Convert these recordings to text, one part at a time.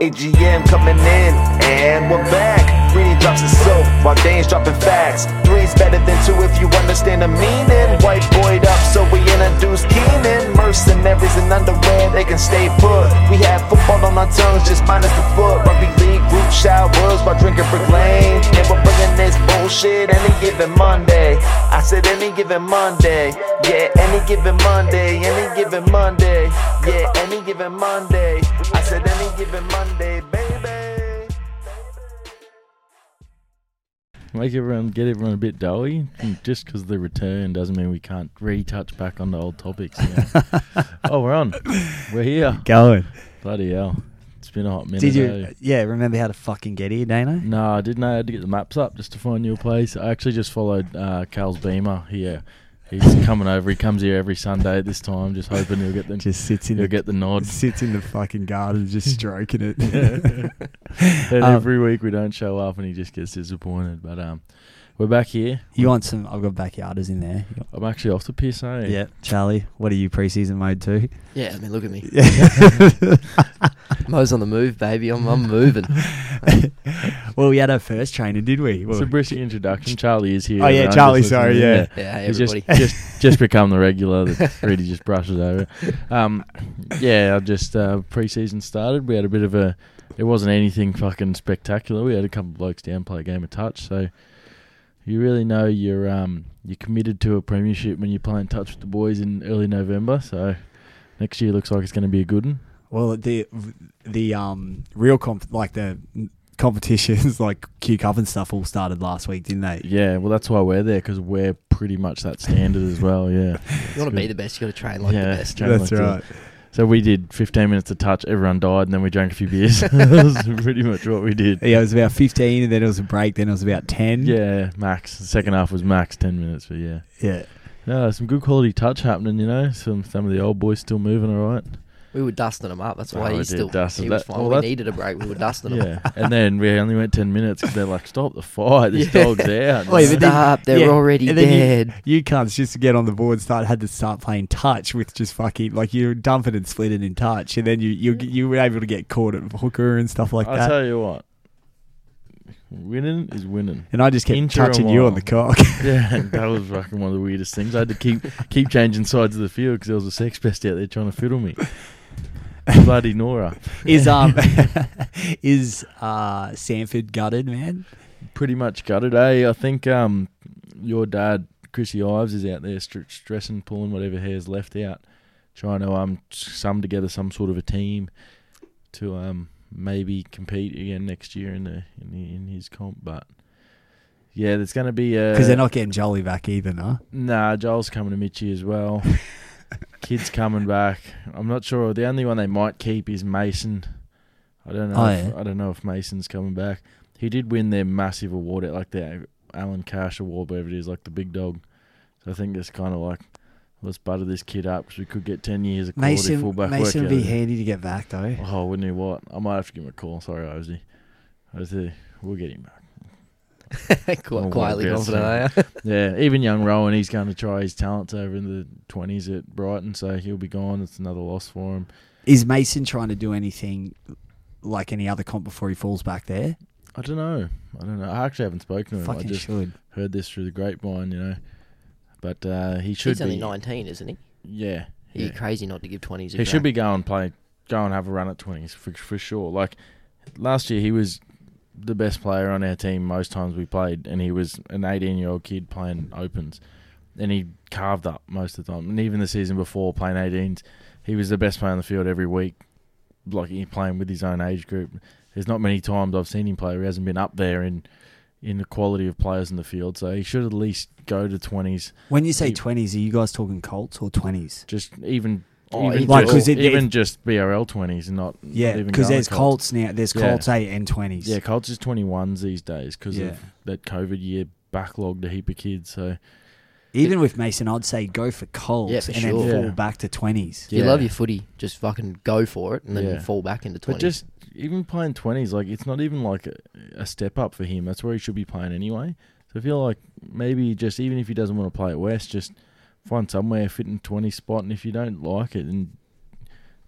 AGM coming in, and we're back. Greeny drops his soap while Dane's dropping facts. Three's better than two if you understand the meaning. White boyed up, so we introduce Keenan. Mercenaries in underwear, they can stay put. We have football on our tongues, just minus the foot. Rugby league group showers while drinking Lane. And we're bringing this bullshit any given Monday. I said any given Monday. Yeah, any given Monday. Any given Monday. Yeah, any given Monday. I said any given Monday, Make everyone get everyone a bit doughy. Just because the return doesn't mean we can't retouch back on the old topics. you oh, we're on. We're here. Going. Bloody hell. It's been a hot minute. Did you? eh? Yeah. Remember how to fucking get here, Dano? No, I didn't know I had to get the maps up just to find your place. I actually just followed uh, Cal's Beamer here. He's coming over. He comes here every Sunday at this time, just hoping he'll get the Just sits in he'll the get the nod. sits in the fucking garden, just stroking it. and Um, every week we don't show up, and he just gets disappointed. But um, we're back here. you want some? I've got backyarders in there. I'm actually off the piss, eh? Yeah, Charlie. What are you preseason mode too? Yeah, I mean, look at me. Yeah. Mo's on the move, baby. I'm, I'm moving. well, we had our first training, did we? It's a brisk introduction. Charlie is here. Oh, yeah, everyone, Charlie, just sorry, listening. yeah. Yeah, hey, He's just, everybody. just just become the regular that really just brushes over. Um, yeah, I just uh, preseason started. We had a bit of a. It wasn't anything fucking spectacular. We had a couple of blokes down play a game of touch. So you really know you're um you're committed to a premiership when you play in touch with the boys in early November. So next year looks like it's going to be a good one. Well, the the um real comp like the competitions like Q Cup and stuff all started last week, didn't they? Yeah, well that's why we're there because we're pretty much that standard as well. Yeah. you want to be the best, you got to train like Yeah, the best. train That's like the- right. So we did 15 minutes of touch. Everyone died, and then we drank a few beers. that was pretty much what we did. Yeah, it was about fifteen, and then it was a break. Then it was about ten. Yeah, max. The second half was max 10 minutes, but yeah. yeah. No, some good quality touch happening, you know. Some some of the old boys still moving all right. We were dusting them up. That's Oh, why we he's still. dust he was That- fine. well, we needed a break. We were dusting them. Yeah, and then we only went 10 minutes because they're like, stop the fight. This Yeah. dog's out. Wait, but then- Stop! They're yeah, already and then you- dead. You cunts just to get on the board start had to start playing touch with just fucking like you dump it and split it in touch, and then you you you were able to get caught at hooker and stuff like I that. I'll tell you what, winning is winning. and I just kept Inch or a touching you on the cock. Yeah, that was fucking one of the weirdest things. I had to keep keep changing sides of the field because there was a sex pest out there trying to fiddle me. Bloody Nora. is um is uh Samford gutted, man? pretty much gutted. Eh? I think um, your dad, Chrissy Ives, is out there str- stressing, pulling whatever hair's left out, trying to um sum together some sort of a team to um maybe compete again next year in the in, the, in his comp. But yeah, there's going to be a Because they're not getting Jolly back either, no. Nah, Joel's coming to Mitchy as well. Kid's coming back. I'm not sure. The only one they might keep is Mason. I don't know. Oh, if, yeah. I don't know if Mason's coming back. He did win their massive award at like the Alan Cash Award, whatever it is, like the big dog. So I think it's kind of like let's butter this kid up because we could get ten years of quality Mason fullback Mason work would be handy to get back though. Oh, wouldn't he? What? I might have to give him a call. Sorry, Ozzy. Ozzy, we'll get him back. Quite Oh, quietly confident, guess, are you? Yeah, even young Rowan, he's going to try his talents over in the twenties at Brighton, so he'll be gone. It's another loss for him. Is Mason trying to do anything like any other comp before he falls back there? I don't know. I don't know. I actually haven't spoken to him. I just should. heard this through the grapevine, you know. But uh, he should He's be. only 19, isn't he? Yeah, You're yeah. crazy not to give 20s a He should be going play, go and have a run at twenties for for sure. Like last year, he was the best player on our team most times we played, and he was an eighteen-year-old kid playing opens, and he carved up most of the time. And even the season before playing 18s, he was the best player on the field every week. Like he playing with his own age group. There's not many times I've seen him play where he hasn't been up there in in the quality of players in the field. So he should at least go to twenties. When you say He- twenties, are you guys talking Colts or twenties? Just even. Oh, even even- Like, just, 'cause it- even it- just BRL twenties not Yeah, because there's to Colts now. There's Yeah. Colts eight and twenties. Yeah, Colts is 21s these days because Yeah. of that COVID year backlogged a heap of kids. So Even with Mason, I'd say go for Colts Yeah, for and sure. then fall Yeah. back to twenties. If you love your footy, just fucking go for it and then Yeah. fall back into 20s. But just even playing 20s, like it's not even like a, a step up for him. That's where he should be playing anyway. So I feel like maybe just even if he doesn't want to play at West, just find somewhere fit in 20 spot. And if you don't like it, and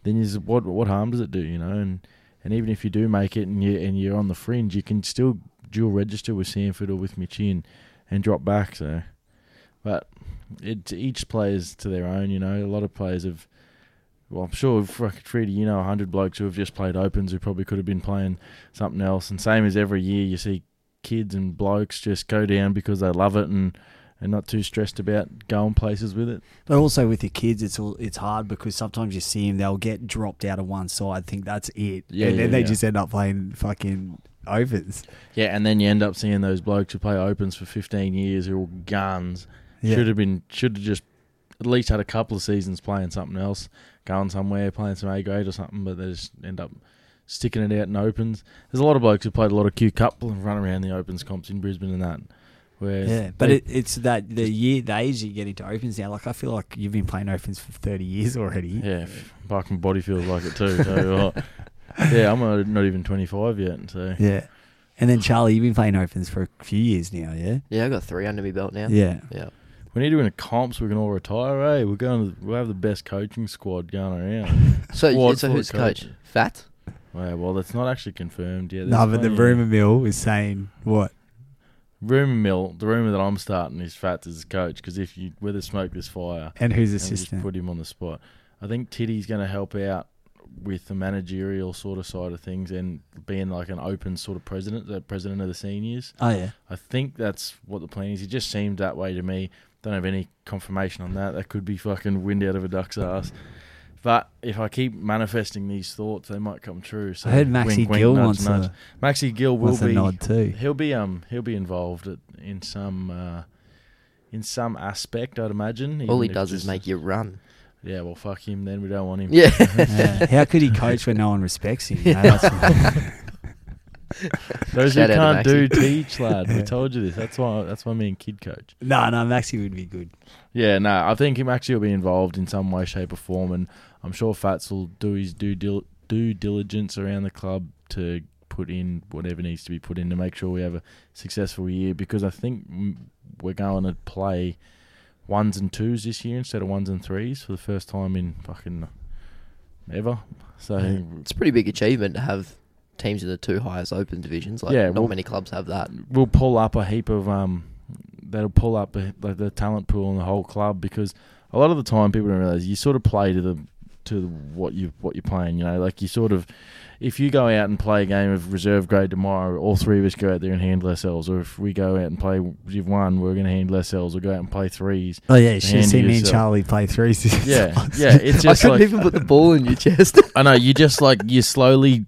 then is what what harm does it do, you know? And And even if you do make it and you and you're on the fringe, you can still dual register with Samford or with Mitchy and, and drop back. So, but it each player's to their own. You know, a lot of players have. Well, I'm sure fucking Treaty, you know, hundred blokes who have just played opens who probably could have been playing something else. And same as every year, you see kids and blokes just go down because they love it and and not too stressed about going places with it. But also with your kids, it's all, it's hard because sometimes you see them, they'll get dropped out of one side, think that's it, Yeah, and then yeah, they yeah. just end up playing fucking opens. Yeah, and then you end up seeing those blokes who play opens for 15 years who are guns. Should have been, should have just at least had a couple of seasons playing something else, going somewhere, playing some A grade or something, but they just end up sticking it out in opens. There's a lot of blokes who played a lot of Q Cup and run around the opens comps in Brisbane and that. Where Yeah, but it, it's that the year, the age you get into opens now. Like I feel like you've been playing opens for thirty years already. yeah, fuck, my body feels like it too. So, uh, yeah, I'm uh, not even 25 yet. So Yeah. And then Charlie, you've been playing opens for a few years now, yeah. Yeah, I've got three under my belt now. Yeah. Yeah. we need to win a comp so we can all retire. Hey, we're going. To, we'll have the best coaching squad going around. So, Squad so who's of coach? Fat? Well, well, that's not actually confirmed yet. No, but the rumor mill is saying what? Rumor mill, the rumor that I'm starting is Fats as coach because if you where there's smoke, there's fire. And who's And just assistant? put him on the spot. I think Titty's going to help out with the managerial sort of side of things and being like an open sort of president, the president of the seniors. Oh yeah. I think that's what the plan is. It just seemed that way to me. Don't have any confirmation on that. That could be fucking wind out of a duck's ass. But if I keep manifesting these thoughts, they might come true. So I heard Maxi wink, wink, Gill nudge, wants nudge. a, Maxi Gill will wants a be nod too. He'll be um he'll be involved at, in some uh, in some aspect, I'd imagine. All he even if does is make you run. Yeah, well, fuck him. Then we don't want him. Yeah. Yeah. How could he coach when no one respects him? you know? That's- Those who Shout out can't do teach, lad. We told you this. That's why. That's why me and kid coach. no, no, Maxi would be good. Yeah, no, I think actually will be involved in some way, shape, or form, and I'm sure Fats will do his due dil- due diligence around the club to put in whatever needs to be put in to make sure we have a successful year. Because I think we're going to play ones and twos this year instead of ones and threes for the first time in fucking ever. So It's a pretty big achievement to have teams in the two highest open divisions. Like, Yeah, not well- many clubs have that. we'll pull up a heap of um that'll pull up a, like the talent pool in the whole club because a lot of the time people don't realize you sort of play to the to what you what you're playing you know like you sort of if you go out and play a game of reserve grade tomorrow all three of us go out there and handle ourselves or if we go out and play Div 1 we're going to handle ourselves or go out and play threes Oh yeah, you should Handy see me and yourself. Charlie play threes. yeah yeah it's I just couldn't like even put the ball in your chest. I know you just like you slowly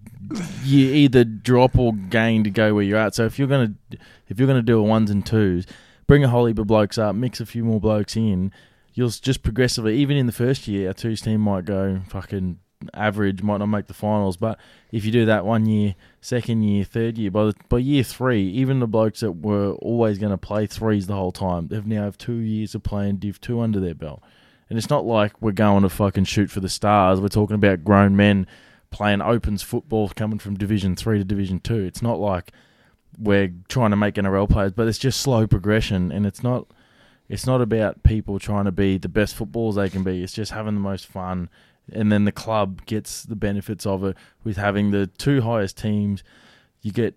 you either drop or gain to go where you're at. So if you're gonna if you're gonna do a ones and twos, bring a whole heap of blokes up, mix a few more blokes in. You'll just progressively, even in the first year, our twos team might go fucking average, might not make the finals. But if you do that one year, second year, third year, by the, by year three, even the blokes that were always going to play threes the whole time, they've now have two years of playing Div two under their belt. And it's not like we're going to fucking shoot for the stars. We're talking about grown men playing opens football coming from Division Three to Division Two. It's not like we're trying to make NRL players, but it's just slow progression, and it's not. It's not about people trying to be the best footballers they can be. It's just having the most fun, and then the club gets the benefits of it with having the two highest teams. You get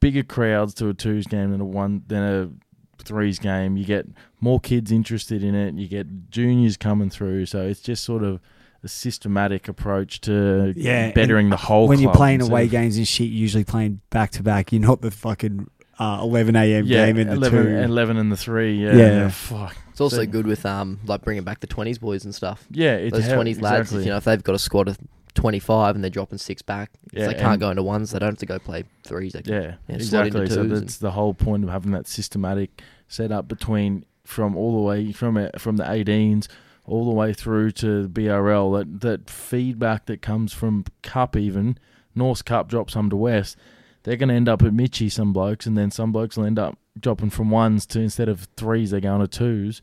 bigger crowds to a twos game than a one than a threes game. You get more kids interested in it. You get juniors coming through. So it's just sort of a systematic approach to Yeah, bettering the whole. Thing. When you're playing away of- games and shit, you're usually playing back to back. You're not the fucking uh, 11 a.m. yeah, game in the 11, two. 11 and the three. Yeah, Yeah. fuck. It's also So- good with um like bringing back the twenties boys and stuff. Yeah, it's Those how- twenties lads, exactly. you know, if they've got a squad of twenty five and they're dropping six back, Yeah, they can't go into ones, they don't have to go play threes. They can, Yeah, Yeah, slot exactly. So that's the whole point of having that systematic setup between from all the way from it from the 18s all the way through to BRL. That that feedback that comes from Cup even North Cup drops some to West. They're going to end up at Mitchy, some blokes, and then some blokes will end up dropping from ones to instead of threes, they're going to twos.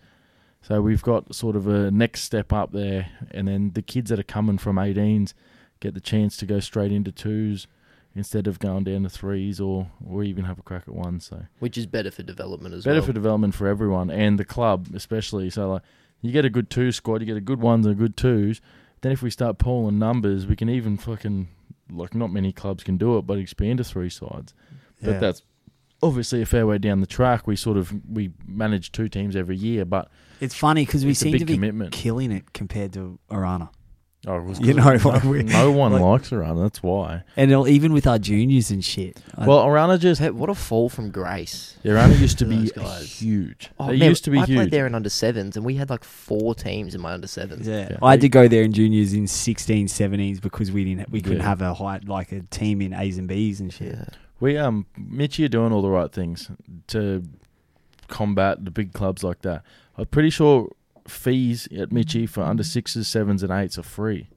So we've got sort of a next step up there, and then the kids that are coming from 18s get the chance to go straight into twos instead of going down to threes or or even have a crack at one. So which is better for development as better well. Better for development for everyone and the club especially. So like you get a good two squad, you get a good ones and a good twos. Then if we start pulling numbers, we can even fucking like not many clubs can do it, but expand to three sides. Yeah. But that's obviously a fair way down the track. We sort of we manage two teams every year, but It's funny because we seem to be commitment. killing it compared to Arana. Oh, it was You 'cause know, no, like we- no one like- likes Arana. That's why. And even with our juniors and shit. I- Well, Arana just Hey, what a fall from grace. Yeah, Arana used to to be huge. Oh, they man, used to be I huge. played there in under sevens, and we had like four teams in my under sevens. yeah. Yeah. I had to go there in juniors in 16, 17s because we didn't we couldn't Yeah. have a high, like a team in A's and B's and shit. Yeah. We um Mitchie are doing all the right things to combat the big clubs like that. I'm pretty sure fees at Mitchie for under sixes, sevens, and eights are free.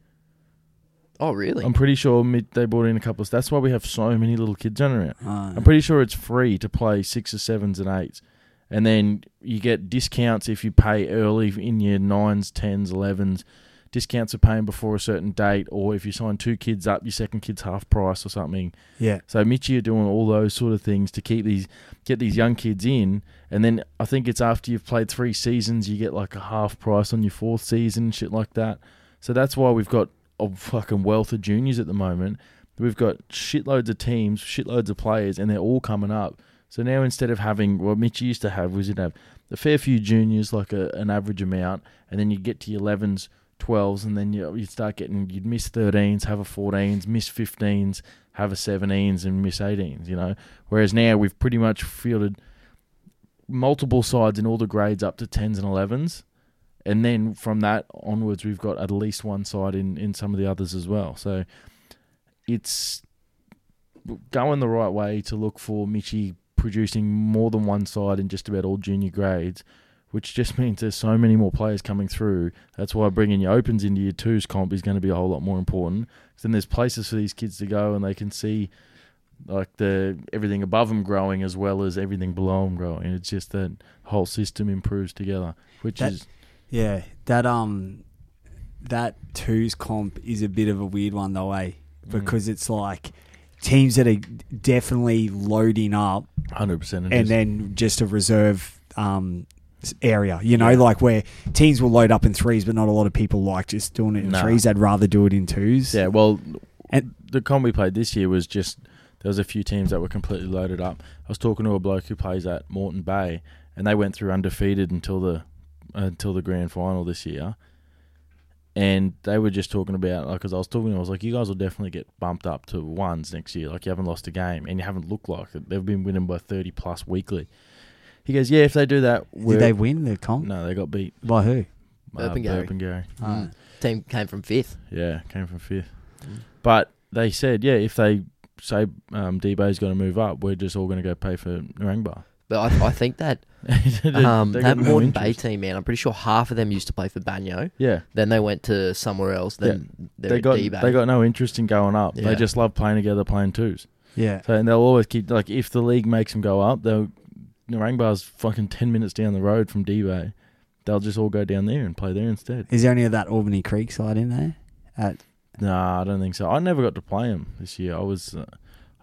Oh, really? I'm pretty sure they brought in a couple of. That's why we have so many little kids running around. Uh, I'm pretty sure it's free to play sixes, sevens, and eights, and then you get discounts if you pay early in your nines, tens, elevens. Discounts are paying before a certain date, or if you sign two kids up, your second kid's half price or something. yeah. So Mitchie are doing all those sort of things to keep these get these young kids in, and then I think it's after you've played three seasons, you get like a half price on your fourth season, shit like that. So that's why we've got a fucking wealth of juniors at the moment. We've got shitloads of teams, shitloads of players, and they're all coming up. So now instead of having what Mitchie used to have was you'd have a fair few juniors, like a, an average amount, and then you get to your 11s, 12s, and then you you'd start getting you'd miss 13s, have a 14s, miss 15s, have a 17s, and miss 18s. You know, whereas now we've pretty much fielded multiple sides in all the grades up to 10s and 11s. And then from that onwards, we've got at least one side in, in some of the others as well. So it's going the right way to look for Michi producing more than one side in just about all junior grades, which just means there's so many more players coming through. That's why bringing your opens into your twos comp is going to be a whole lot more important. 'Cause then there's places for these kids to go and they can see like the everything above them growing as well as everything below them growing. It's just that whole system improves together, which That- is Yeah, that um, that twos comp is a bit of a weird one though, eh? Mm. Because it's like teams that are definitely loading up, hundred percent. and then just a reserve um area. You know, Yeah. like where teams will load up in threes, but not a lot of people like just doing it in Nah. threes. They'd rather do it in twos. Yeah, well, And- the comp we played this year was just there was a few teams that were completely loaded up. I was talking to a bloke who plays at Moreton Bay, and they went through undefeated until the until the grand final this year. And they were just talking about like, because I was talking, I was like, you guys will definitely get bumped up to ones next year. Like you haven't lost a game, and you haven't looked like it. They've been winning by thirty plus weekly. He goes, yeah, if they do that, we're, Did they win the comp? no, they got beat. By who? Burpengary. Burpengary. Ah. Team came from fifth. Yeah, came from fifth. Mm. But they said, yeah, if they say um, Debo's going to move up, we're just all going to go pay for Narangba. But I, I think that They- um, that got no Moreton Bay interest. team, man, I'm pretty sure half of them used to play for Banyo. Yeah, Then they went to somewhere else. Then they're they got D-Bay. they got no interest in going up. Yeah. They just love playing together, playing twos. Yeah. So and they'll always keep like if the league makes them go up, they'll Narangba's fucking ten minutes down the road from Debo. They'll just all go down there and play there instead. Is there any of that Albany Creek side in there? At Nah, I don't think so. I never got to play him this year. I was, uh,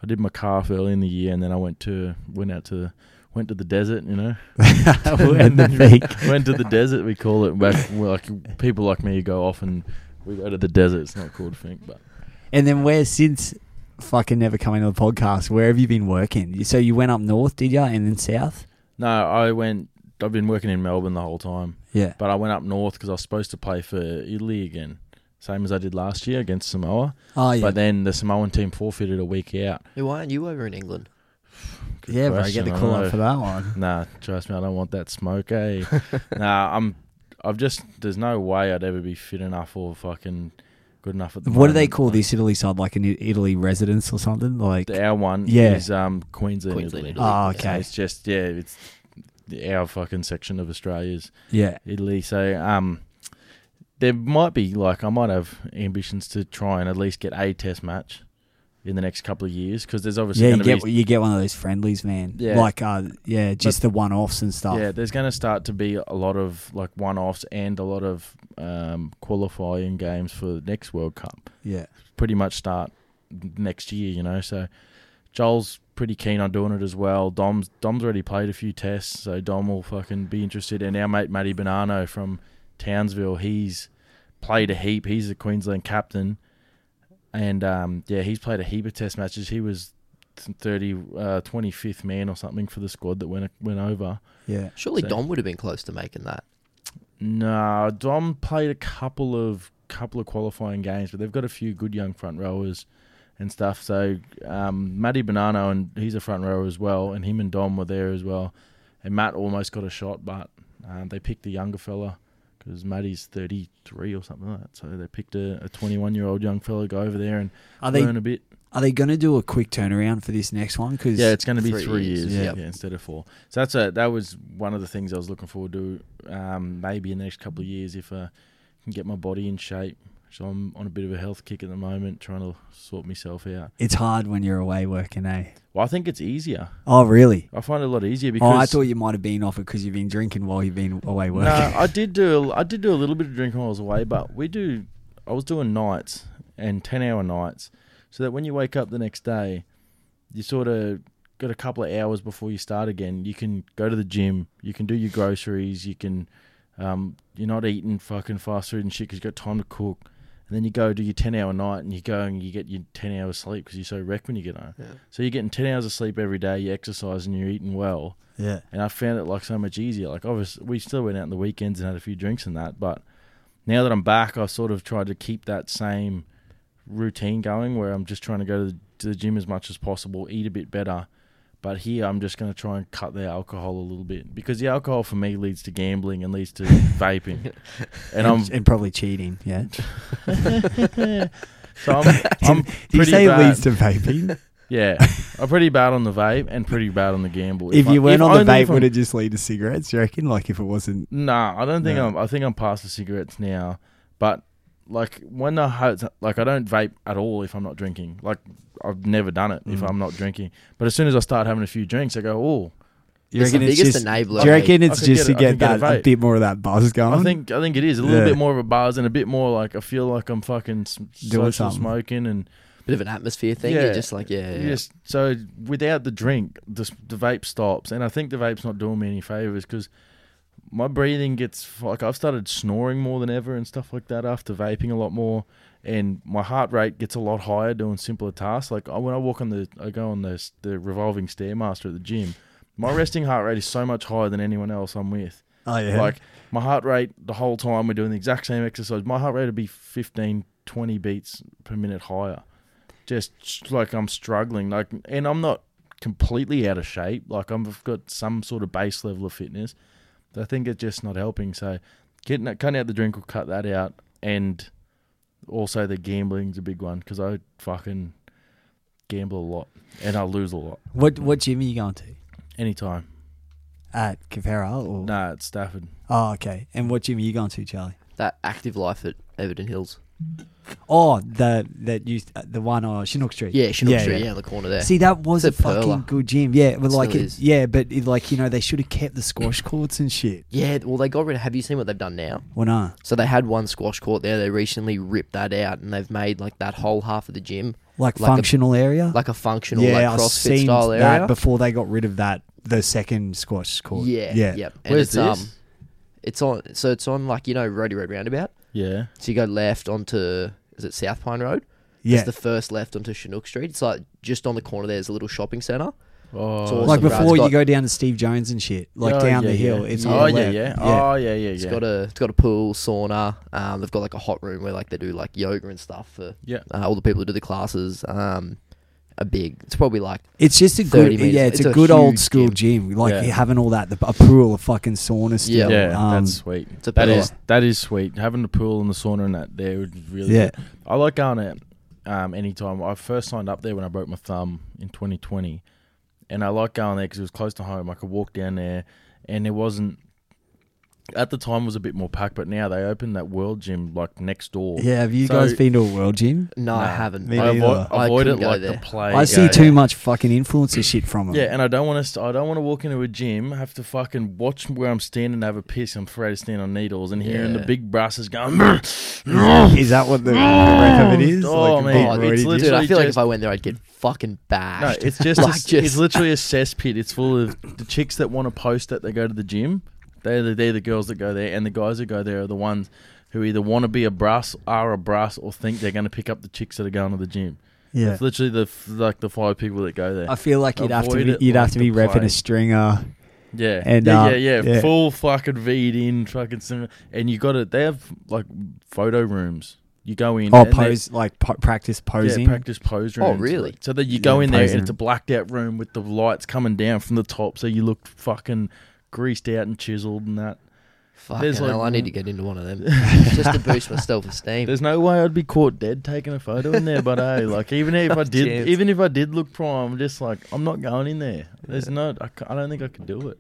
I did my calf early in the year, and then I went to went out to went to the desert. You know, and the peak. went to the desert. We call it. Back, like people like me go off and we go to the desert. It's not called Fink, but And then where since fucking never coming to the podcast, where have you been working? So you went up north, did you? And then south? no, I went. I've been working in Melbourne the whole time, Yeah. but I went up north because I was supposed to play for Italy again, same as I did last year against Samoa. Oh yeah. But then the Samoan team forfeited a week out. Hey, Why aren't you over in England? Good yeah, bro, question, get the call know. up for that one. Nah, trust me, I don't want that smoke, eh? nah, I'm. I've just. There's no way I'd ever be fit enough or fucking good enough at the. What do they call Like, this Italy side? Like an I- Italy residence or something? Like Our one Yeah. is um Queensland, Queensland, Italy. Italy. Oh, So okay. it's just yeah, it's our fucking section of Australia's yeah. Italy. So um, there might be like I might have ambitions to try and at least get a test match in the next couple of years because there's obviously Yeah, you going to get be you get one of those friendlies, man. Yeah. Like uh yeah, just the one offs and stuff. Yeah, there's going to start to be a lot of like one-offs and a lot of um, qualifying games for the next World Cup. Yeah. Pretty much start next year, you know. So Joel's pretty keen on doing it as well. Dom's Dom's already played a few tests, so Dom will fucking be interested. And our mate Matty Bonanno from Townsville, he's played a heap. He's the Queensland captain. And um, yeah, he's played a heap of Test matches. He was 30, uh, 25th man or something for the squad that went went over. Yeah. Surely So- Dom would have been close to making that. No, Dom played a couple of couple of qualifying games, but they've got a few good young front rowers and stuff. So um, Matty Bonanno and he's a front rower as well, and him and Dom were there as well. And Matt almost got a shot, but um, they picked the younger fella because Matty's thirty three or something like that. So they picked a twenty one year old young fella to go over there and Are they learn a bit. are they going to do a quick turnaround for this next one? Because Yeah, it's going to be three three, years, years, yeah. yeah. instead of four. So that's a that was one of the things I was looking forward to. Um, maybe in the next couple of years, if I can get my body in shape. So I'm on a bit of a health kick at the moment, trying to sort myself out. it's hard when you're away working, eh? Well, I think it's easier. Oh, really? I find it a lot easier because Oh, I thought you might have been off it because you've been drinking while you've been away no, working. I did do I did do a little bit of drinking while I was away, but we do. I was doing nights and ten hour nights, so that when you wake up the next day, you sort of got a couple of hours before you start again. You can go to the gym, you can do your groceries, you can. Um, you're not eating fucking fast food and shit because you've got time to cook. And then you go do your 10 hour night and you go and you get your 10 hours sleep because you're so wrecked when you get home. Yeah. So you're getting 10 hours of sleep every day, you exercise and you're eating well. yeah. And I found it like so much easier. Like obviously we still went out on the weekends and had a few drinks and that, but now that I'm back, I've sort of tried to keep that same routine going where I'm just trying to go to the, to the gym as much as possible, eat a bit better. But here I'm just going to try and cut the alcohol a little bit because the alcohol for me leads to gambling and leads to vaping. And I'm and probably cheating. Yeah. so I'm, I'm Did you pretty say it bad. leads to vaping? Yeah, I'm pretty bad on the vape and pretty bad on the gamble. if I- you weren't on the vape, would it just lead to cigarettes? Do you reckon? Like if it wasn't. Nah, I don't think No. I'm. I think I'm past the cigarettes now. But like when I ho- like I don't vape at all if I'm not drinking. Like I've never done it if Mm. I'm not drinking. But as soon as I start having a few drinks, I go, oh. You It's the reckon it's biggest just? enabler. Do you reckon it's could just get to a- I get could get a that a bit more of that buzz going? I think I think it is a little Yeah. bit more of a buzz and a bit more like I feel like I'm fucking Doing social something. smoking and Bit of an atmosphere thing. Yeah. You're just like, yeah, yeah. you just so without the drink, the, the vape stops, and I think the vape's not doing me any favors because my breathing gets like I've started snoring more than ever and stuff like that after vaping a lot more, and my heart rate gets a lot higher doing simpler tasks. Like I, when I walk on the, I go on the the revolving stairmaster at the gym. My resting heart rate is so much higher than anyone else I'm with. oh yeah. Like my heart rate the whole time we're doing the exact same exercise, my heart rate would be 15, 20 beats per minute higher. Just like I'm struggling, like, and I'm not completely out of shape. Like I've got some sort of base level of fitness. But I think it's just not helping. So getting that, cutting out the drink will cut that out, and also the gambling's a big one because I fucking gamble a lot and I lose a lot what what gym are you going to? anytime. At Keperra or? Nah, it's Stafford. Oh, okay. And what gym are you going to, Charlie? that active life at Everton Hills. Oh, the that used the one on Chinook Street. Yeah, Chinook Yeah, Street, yeah. yeah. on the corner there. See, that was a It's a fucking perler. good gym. Yeah, but like, still it, is. yeah, but it, like you know, they should have kept the squash courts and shit. yeah, well, they got rid of. Have you seen what they've done now? Well, nah. So they had one squash court there. They recently ripped that out, and they've made like that whole half of the gym Like, Like a- functional area. like a functional, yeah, like I've CrossFit seen style that area. before they got rid of that. The second squash court. Yeah, yeah, yep. And Where's it's this? um, it's on. So it's on like you know Roadie Road roundabout. Yeah. So you go left onto is it South Pine Road? yeah. It's the first left onto Chinook Street. It's like just on the corner. There's a little shopping centre. Oh, It's awesome, like before It's you got- go down to Steve Jones and shit, like Oh, down yeah, the hill. yeah. It's oh on the yeah, yeah, Oh yeah, yeah, It's yeah. got a it's got a pool, sauna. Um, they've got like a hot room where like they do like yoga and stuff for yeah. uh, all the people who do the classes. Um, a big. It's probably like It's just a 30 good, metres. yeah. It's, It's a a good old huge school gym. Like Yeah. having all that, the, a pool, a fucking sauna still. Yeah. Yeah, Um, that's sweet. it's a That pillar. is that is sweet. Having the pool and the sauna and that there would really. Yeah. good. I like going at um, anytime. I first signed up there when I broke my thumb in 2020, and I like going there because it was close to home. I could walk down there, and it wasn't. At the time, it was a bit more packed, but now they opened that World Gym like next door. yeah. Have you So- guys been to a world gym? no, I Nah. haven't. Me I neither. avoid, I avoid it couldn't go like there. the plague. I see Yeah, too yeah. much fucking influencer shit from them. Yeah, and I don't want to. I don't want to walk into a gym, have to fucking watch where I'm standing, and have a piss. I'm afraid to stand on needles, and hearing the Yeah. big brasses going. Is that what the, the rep of it is? Oh, Like a man. big Oh, it's gym? literally- Dude, I feel like just- if I went there, I'd get fucking bashed. No, it's just, Like, a, just- it's literally a cesspit. It's full of the chicks that want to post that they go to the gym. They're the, they're the girls that go there, and the guys that go there are the ones who either want to be a brass, are a brass, or think they're going to pick up the chicks that are going to the gym. Yeah. It's literally the f- like the five people that go there. I feel like you'd have to Avoid be, it you'd like have to be the repping a plague. stringer. Yeah, And, yeah, uh, yeah, yeah, yeah. full fucking V'd in, fucking similar. And you got it. They have like photo rooms. You go in. Oh, and pose like po- practice posing. Yeah, practice pose Oh, rooms. really? So that you go Yeah, in there posing. and it's a blacked out room with the lights coming down from the top, so you look fucking greased out and chiseled and that. Fucking There's hell, I need to get into one of them just to boost my self esteem. There's no way I'd be caught dead taking a photo in there, but hey, like even if I did, Chance. even if I did look prime, I'm just like I'm not going in there. There's no, I, ca- I don't think I could do it.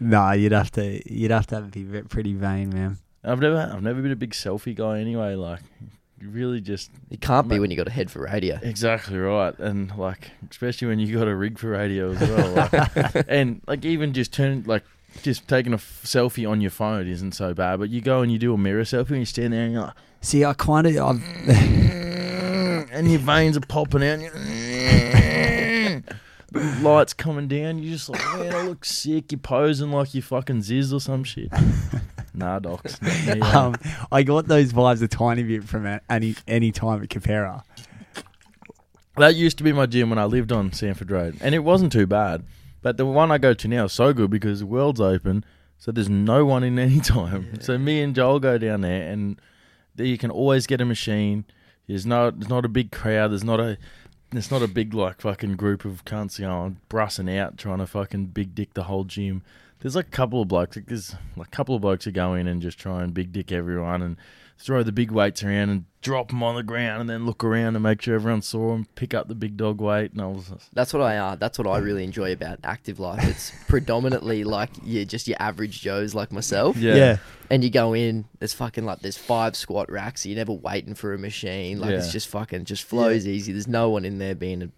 Nah, you'd have to you'd have to be ve- pretty vain, man. I've never, I've never been a big selfie guy anyway. Like, you really just It can't be when you got a head for radio. Exactly right, and like especially when you got a rig for radio as well, like, and like even just turn like just taking a f- selfie on your phone isn't so bad, but you go and you do a mirror selfie and you stand there and you're like, See, I kind of and your veins are popping out, and lights coming down, you're just like, man, I look sick. You're posing like you fucking Zyzz or some shit. nah, docs. me, eh? um, I got those vibes a tiny bit from any any time at Keperra. That used to be my gym when I lived on Samford Road, and it wasn't too bad. But the one I go to now is so good because the world's open, so there's no one in any time. So me and Joel go down there, and there you can always get a machine. There's no, there's not a big crowd. There's not a, there's not a big like fucking group of cunts going brussing out trying to fucking big dick the whole gym. There's like a couple of blokes. Like there's like a couple of blokes who go in and just try and big dick everyone and throw the big weights around and drop them on the ground and then look around and make sure everyone saw them, pick up the big dog weight. And I was just, That's what I uh, that's what I really enjoy about active life. It's predominantly like yeah, just your average Joes like myself. yeah. And you go in, there's fucking like there's five squat racks, so you're never waiting for a machine. Like it's just fucking just flows easy. There's no one in there being a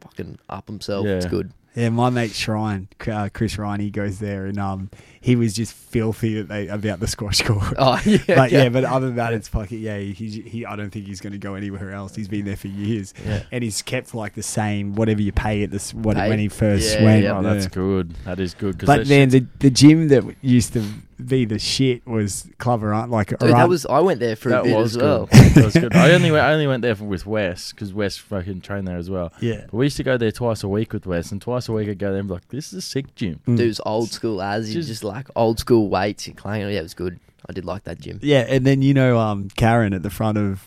fucking up himself. It's good. Yeah, my mate Shrine, uh, Chris Ryan, he goes there and um, he was just filthy that they, about the squash court. Oh yeah, But yeah, but other than that, it's fucking yeah. He, he I don't think he's going to go anywhere else. He's been there for years, Yeah. and he's kept like the same whatever you pay at this what Pay? when he first Yeah, went. yeah. Oh, that's yeah. good. That is good. 'cause But then the the gym that used to be the shit was Clover Aunt like Dude, that was I went there for a that bit was as well. that was good. I only went, I only went there for, with Wes because Wes fucking trained there as well. yeah. But we used to go there twice a week with Wes, and twice a week I'd go there and be like, "This is a sick gym." Mm. Dude, it was old school as you Just- just like old school weights and clean. Yeah, it was good. I did like that gym. Yeah, and then you know um, Karen at the front of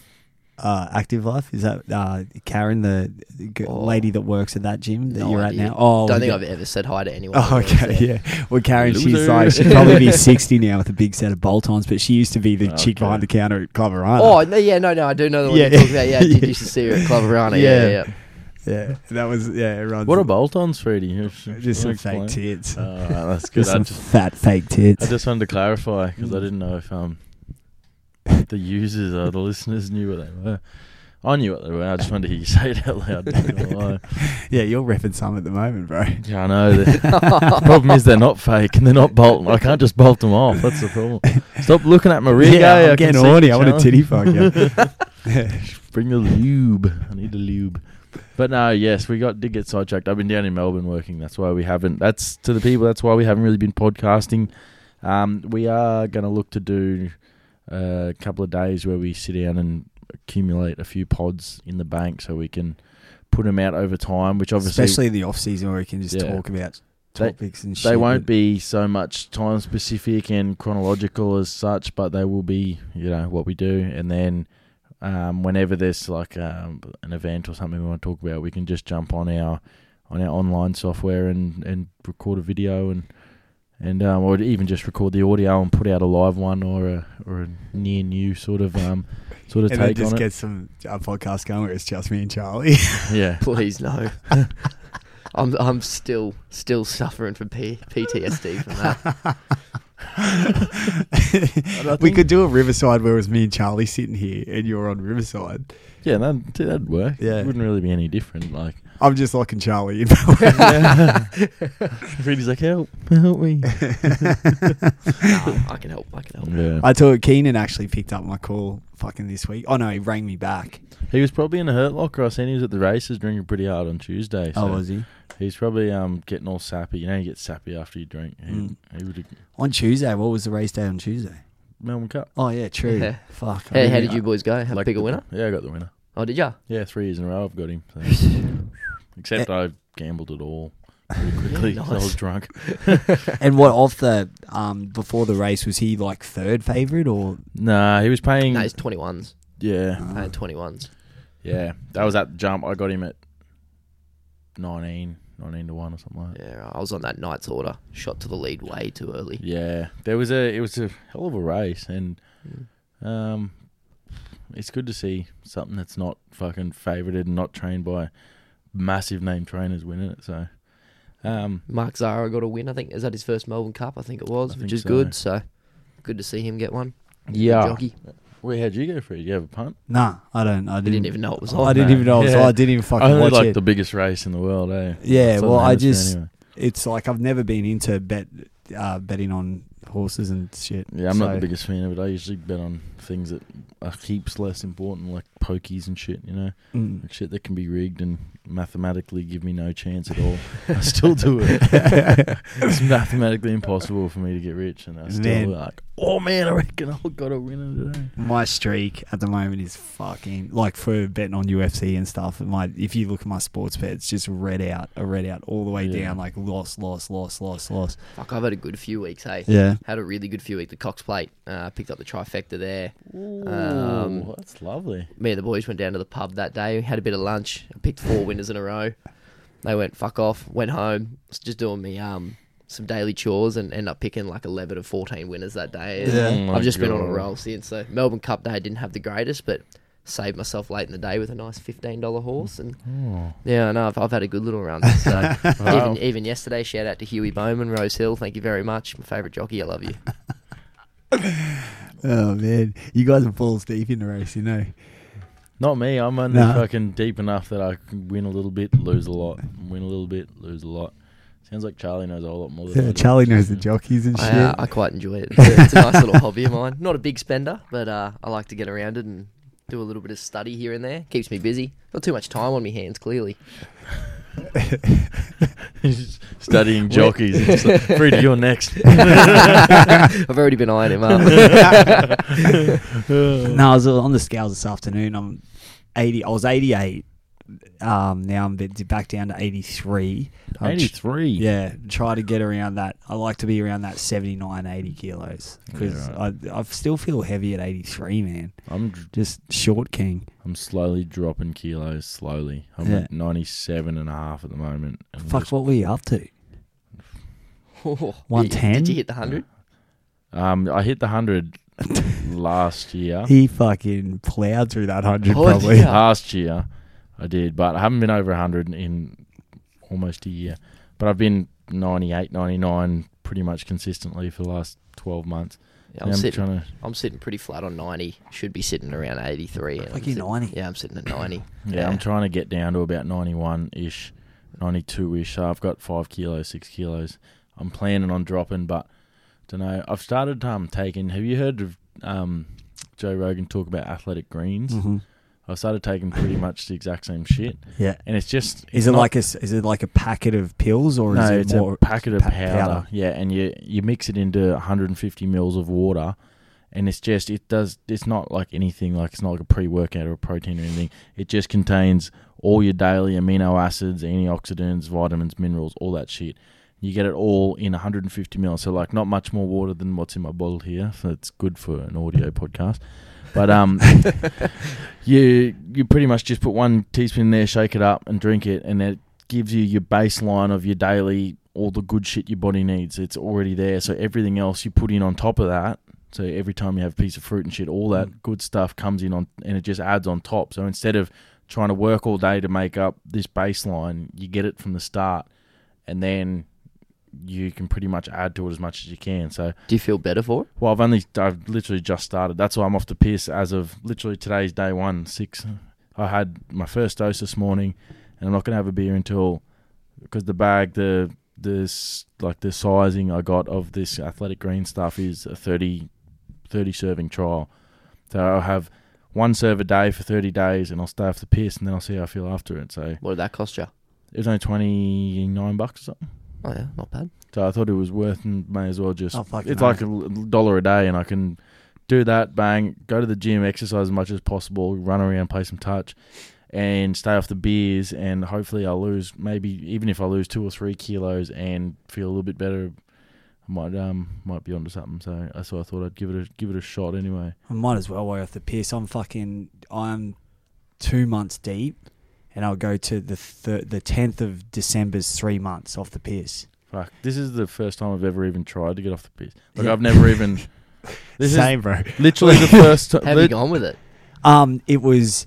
uh, Active Life is that uh, Karen the g- Oh. lady that works at that gym that No you're idea. at now? Oh, Don't think yeah. I've ever said hi to anyone. Oh, when I was okay, there. yeah. Well, Karen, she's like she'd probably be sixty now with a big set of bolt-ons, but she used to be the chick Okay. behind the counter at Cloverana. Oh no, yeah, no, no, I do know the one Yeah. you're talking about. Yeah, I did Yeah. used to see her at Cloverana. Yeah, Yeah. yeah. Yeah. yeah, that was yeah. It runs What are bolt-ons, Freddie? just some fake tits. Oh, that's good. Just I some just, fat fake tits. I just wanted to clarify because I didn't know if um the users or the listeners knew what they were. I knew what they were. I just wanted to hear you say it out loud. not gonna lie. yeah, you're repping some at the moment, bro. Yeah, I know. The problem is they're not fake and they're not bolting. I can't just bolt them off. That's the problem. Stop looking at my rig. yeah, eh? I I'm can getting see horny. the I want a challenge. titty fuck you. Bring the lube. I need a lube. But no, yes, we got did get sidetracked. I've been down in Melbourne working. That's why we haven't. That's to the people. That's why we haven't really been podcasting. Um, we are going to look to do a couple of days where we sit down and accumulate a few pods in the bank so we can put them out over time. Which obviously Especially the off season where we can just Yeah. talk about They- topics and shit. they won't be so much time specific and chronological as such, but they will be, you know, what we do. And then um, whenever there's like um, an event or something we want to talk about, we can just jump on our on our online software and, and record a video and and um, or even just record the audio and put out a live one or a or a near new sort of um, sort of and then take just on it. get some a podcast going where it's just me and Charlie. Yeah. Please no. I'm I'm still still suffering from P- PTSD from that. we could do a Riverside where it was me and Charlie sitting here and you're on Riverside. Yeah, that, that'd work. Yeah. It wouldn't really be any different. Like, I'm just locking Charlie in. Freddie's like, help, help me. Nah, I can help. I can help. Yeah. I thought Keenan actually picked up my call fucking this week. Oh no, he rang me back. He was probably in a hurt locker. I seen he was at the races drinking pretty hard on Tuesday. So Oh, was he? He's probably um getting all sappy. You know, you get sappy after you drink. He, Mm. he would On Tuesday, what was the race day on Tuesday? Melbourne Cup. Oh yeah, true. Yeah. Fuck. I Hey, how didn't- you boys go? Have Like a pick a the- winner? Yeah, I got the winner. Oh, did ya? Yeah, three years in a row I've got him. So. Except I gambled it all pretty quickly. Yeah, 'cause I was drunk. And what off the um before the race was he like third favorite or Nah, he was paying. No, it's 21s. Yeah, Paying 21s. yeah. That was at the jump. I got him at 19, 19 to one or something like that. Yeah, I was on that night's order. Shot to the lead way too early. Yeah, there was a. It was a hell of a race, and Mm. um, it's good to see something that's not fucking favoured and not trained by massive name trainers winning it. So, um, Mark Zahra got a win. I think is that his first Melbourne Cup. I think it was, I which is so. good. So good to see him get one. yeah. jockey. Where how'd you go for it? Did you have a punt? Nah, I don't I I didn't, didn't even know it was on. I didn't even know it was Yeah. I didn't even fucking Only watch like it. the biggest race in the world, eh? Yeah, Southern well, I just- anyway. it's like I've never been into bet uh, betting on horses and shit. Yeah, I'm not the biggest fan of it. I usually bet on things that are heaps less important, like pokies and shit. You know, Mm. like shit that can be rigged and mathematically give me no chance at all. I still do it. it's mathematically impossible for me to get rich, and I still Man. like, oh man, I reckon I've got a winner today. My streak at the moment is fucking like for betting on UFC and stuff. My if you look at my sports bet, it's just red out, a red out all the way Yeah. down, like loss, loss, loss, loss, loss. Fuck, I've had a good few weeks. Hey, Yeah, had a really good few weeks. The Cox Plate uh, picked up the trifecta there. Ooh, Um, that's lovely. Me and the boys went down to the pub that day. We Had a bit of lunch. I picked four winners in a row. They went fuck off. Went home. Was just doing me um some daily chores and end up picking like eleven or fourteen winners that day. Yeah. Oh I've just been on a roll since. So Melbourne Cup day didn't have the greatest, but saved myself late in the day with a nice fifteen dollar horse. And Oh. yeah, I know I've, I've had a good little run. So Wow. even even yesterday, shout out to Huey Bowman, Rose Hill. Thank you very much. My favourite jockey. I love you. Oh man, you guys are balls deep in the race, you know. Not me. I'm only Nah. fucking deep enough that I can win a little bit, lose a lot. Win a little bit, lose a lot. Sounds like Charlie knows a whole lot more. Than I Yeah, do. Charlie knows the jockeys and shit. I, uh, I quite enjoy it. It's a, it's a nice little hobby of mine. Not a big spender, but uh, I like to get around it and do a little bit of study here and there. Keeps me busy. Got too much time on my hands, clearly. He's studying jockeys. It's like, Freddie, you're next. I've already been eyeing him up. no, I was on the scales this afternoon. I'm eighty. I was eighty eight. Um, now I'm bit- back down to eighty three. 83. Yeah, try to get around that. I like to be around that 79, 80 kilos because Yeah, I, I still feel heavy at 83, man. I'm Just short king. I'm slowly dropping kilos slowly. I'm Yeah. at 97 and a half at the moment. and Fuck, just- what were you up to? Oh, 110? Did you hit the 100? Um, I hit the 100 last year. He fucking plowed through that 100 Oh, probably. yeah. Last year, I did, but I haven't been over 100 in almost a year. But I've been 98, 99 pretty much consistently for the last 12 months. Yeah, I'm, I'm sitting, to, I'm sitting pretty flat on 90. Should be sitting around 83. and I'm Fucking sitting- 90. Yeah, I'm sitting at 90. yeah, Yeah. I'm trying to get down to about 91 ish, 92 ish. So I've got five kilos, six kilos. I'm planning on dropping, but don't know. I've started um taking. Have you heard of um Joe Rogan talk about athletic greens? Mhm. I've started taking pretty much the exact same shit, Yeah. and it's just Is it's it not- like a is it like a packet of pills or no, is it it's more a packet of pa- powder. powder? Yeah, and you you mix it into 150 mils of water, and it's just it does. It's not like anything. Like it's not like a pre workout or a protein or anything. It just contains all your daily amino acids, antioxidants, vitamins, minerals, all that shit. You get it all in 150 mils. So like not much more water than what's in my bottle here. So it's good for an audio podcast. But um, you you pretty much just put one teaspoon in there, shake it up, and drink it, and it gives you your baseline of your daily all the good shit your body needs. It's already there. So everything else you put in on top of that. So every time you have a piece of fruit and shit, all that Mm. good stuff comes in on, and it just adds on top. So instead of trying to work all day to make up this baseline, you get it from the start, and then you can pretty much add to it as much as you can. So Do you feel better for it? well, I've only I've literally just started. That's why I'm off the piss as of literally today's day one six. I had my first dose this morning, and I'm not gonna have a beer until because the bag the this like the sizing I got of this athletic green stuff is a 30, 30 serving trial. So I'll have one serve a day for 30 days, and I'll stay off the piss, and then I'll see how I feel after it. So What did that cost you? it was only twenty nine bucks or something. Oh, yeah, not bad. So I thought it was worth and may as well just. Oh, fucking it's hell. like a dollar a day, and I can do that, bang, go to the gym, exercise as much as possible, run around, play some touch, and stay off the beers. And hopefully, I'll lose maybe even if I lose two or three kilos and feel a little bit better. I might um might be onto something. So that's why I thought I'd give it a give it a shot anyway. I might as well weigh off the piss. I'm fucking. I'm two months deep, and I'll go to the thir- the tenth of December's three months off the piss. Fuck, this is the first time I've ever even tried to get off the piss. Like Yeah. I've never even. This Same, bro. literally the first time. How have you gone with it? Um, it was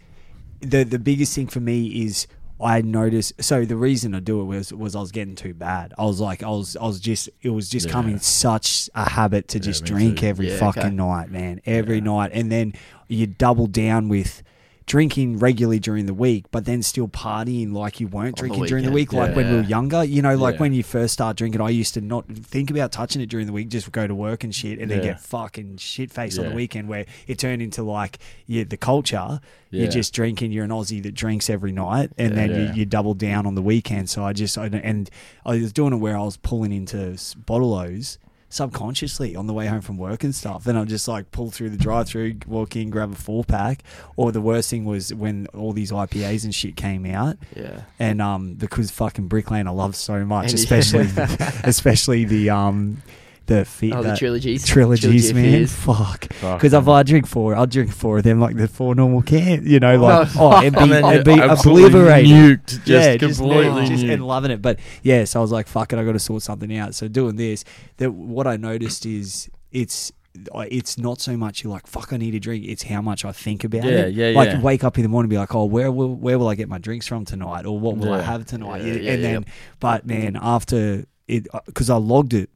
the the biggest thing for me is I noticed. So the reason I do it was was I was getting too bad. I was like I was I was just it was just Yeah. coming such a habit to Yeah, just drink too. every Yeah, fucking okay. night, man. Every Yeah. night, and then you double down with. Drinking regularly during the week, but then still partying like you weren't On the drinking during the week, like when we were younger. You know, like Yeah. when you first start drinking, I used to not think about touching it during the week, just go to work and shit, and then Yeah. get fucking shit faced on the Yeah. weekend, where it turned into like yeah, the culture Yeah. you're just drinking. You're an Aussie that drinks every night, and then Yeah. You, you double down on the weekend. So I just I, and I was doing it where I was pulling into s- bottle-os subconsciously on the way home from work and stuff. Then I just like pull through the drive-through, walk in, grab a four pack. Or the worst thing was when all these IPAs and shit came out, Yeah. and um because fucking Brickland I love so much, And- especially especially the um the fi- Oh, the the trilogies. trilogies, Trilogy man. Fears. Fuck. Fuck, Because if man. I drink four, I'll drink four of them like the four normal cans. You know, like Oh, oh, and be, And then and you're be absolutely obliterated. nuked, just yeah, completely just nuked. and loving it. But yeah, so I was like, fuck it, I got to sort something out. So doing this, that what I noticed is it's. It's not so much you're like fuck. I need a drink. It's how much I think about Yeah, it. yeah, Like yeah. wake up in the morning, and be like, oh, where will where will I get my drinks from tonight, or what will I Yeah. have tonight? Yeah, and yeah, then, yep. but man, after it, because I logged it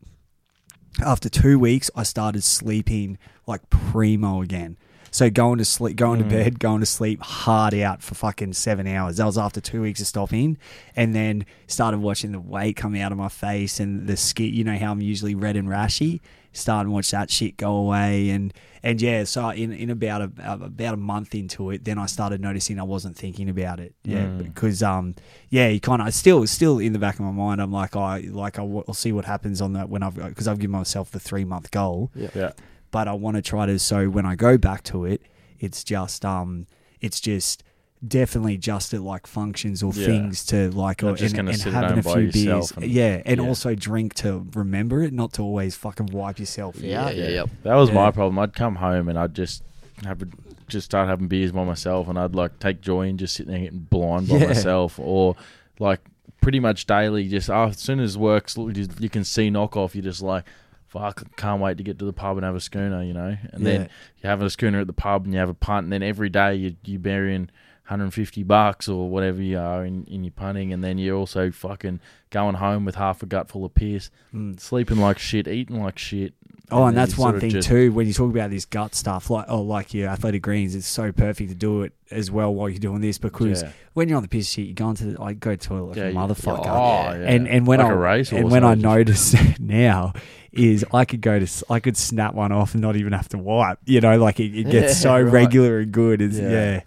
after two weeks, I started sleeping like primo again. So going to sleep, going to Mm. bed, going to sleep hard out for fucking seven hours. That was after two weeks of stopping, and then started watching the weight come out of my face and the skin. You know how I'm usually red and rashy. Started and watch that shit go away, and and yeah. So in in about a about a month into it, then I started noticing I wasn't thinking about it. Yeah, Mm. because um yeah, you kind of still still in the back of my mind. I'm like I like I'll, I'll see what happens on that when I've because I've given myself the three month goal yeah. yeah. but I want to try to so when I go back to it, it's just um it's just definitely just at like functions or Yeah. things to like or, just and, and having a few beers, and- yeah, and yeah. also drink to remember it, not to always fucking wipe yourself Yeah, out. yeah, yep. That was Yeah. my problem. I'd come home and I'd just have a, just start having beers by myself, and I'd like take joy in just sitting there getting blind by Yeah. myself, or like pretty much daily. Just oh, as soon as work's you can see knock off, you're just like. Fuck! Can't wait to get to the pub and have a schooner, you know. And then Yeah. you have a schooner at the pub and you have a punt, and then every day you you burying 150 bucks or whatever you are in, in your punting, and then you're also fucking going home with half a gut full of piss, Mm. sleeping like shit, eating like shit. Oh, and then that's one thing just- too. When you talk about this gut stuff, like oh, like your athletic greens, it's so perfect to do it as well while you're doing this because Yeah. when you're on the piss sheet, you go into the, like go to the toilet like Yeah, a motherfucker. Oh, yeah. and and when Like I a racehorse, and when I notice now is I could go to s- I could snap one off and not even have to wipe. You know, like it, it gets so Right. regular and good. It's, Yeah.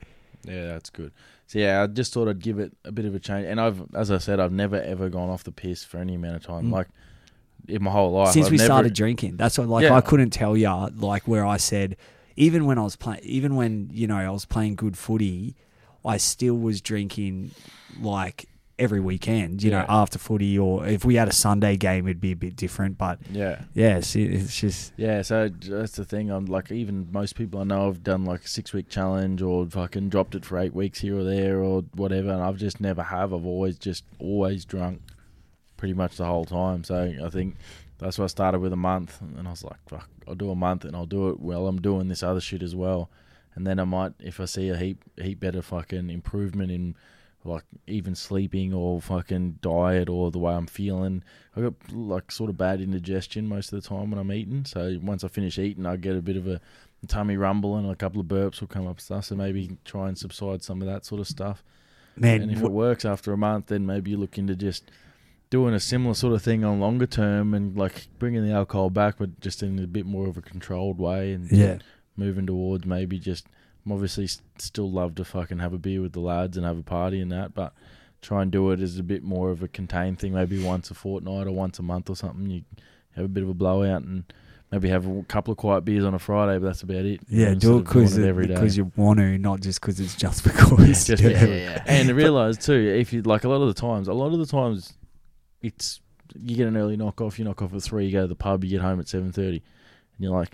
Yeah. That's good. So yeah, I just thought I'd give it a bit of a change. And I've, as I said, I've never ever gone off the piss for any amount of time. Mm. Like in my whole life, Since I've we never, started drinking, that's what like Yeah. I couldn't tell you, like where I said even when I was playing, even when you know I was playing good footy, I still was drinking like every weekend. You know, after footy or if we had a Sunday game, it'd be a bit different. But Yeah, yeah, it's, it's just yeah. So that's the thing. I'm like, even most people I know have done like a six week challenge or fucking dropped it for eight weeks here or there or whatever, and I've just never have. I've always just always drunk, pretty much the whole time. So I think. That's why I started with a month, and I was like, "Fuck, I'll do a month, and I'll do it while I'm doing this other shit as well." and then I might, if I see a heap heap better fucking improvement in like even sleeping or fucking diet or the way I'm feeling. I got like sort of bad indigestion most of the time when I'm eating. So once I finish eating, I get a bit of a tummy rumble and a couple of burps will come up and stuff. So maybe try and subside some of that sort of stuff. man. and if wh- it works after a month, then maybe you look into just doing a similar sort of thing on longer term and like bringing the alcohol back, but just in a bit more of a controlled way and yeah. moving towards maybe just I'm obviously still love to fucking have a beer with the lads and have a party and that, but try and do it as a bit more of a contained thing, maybe once a fortnight or once a month or something. You have a bit of a blowout and maybe have a couple of quiet beers on a Friday, but that's about it. Yeah, Instead do it because because you want to, not just because it's just because. Just yeah, yeah. And realize too, if you like a lot of the times, a lot of the times, it's you get an early knock off. You knock off at three. You go to the pub. You get home at seven thirty, and you're like,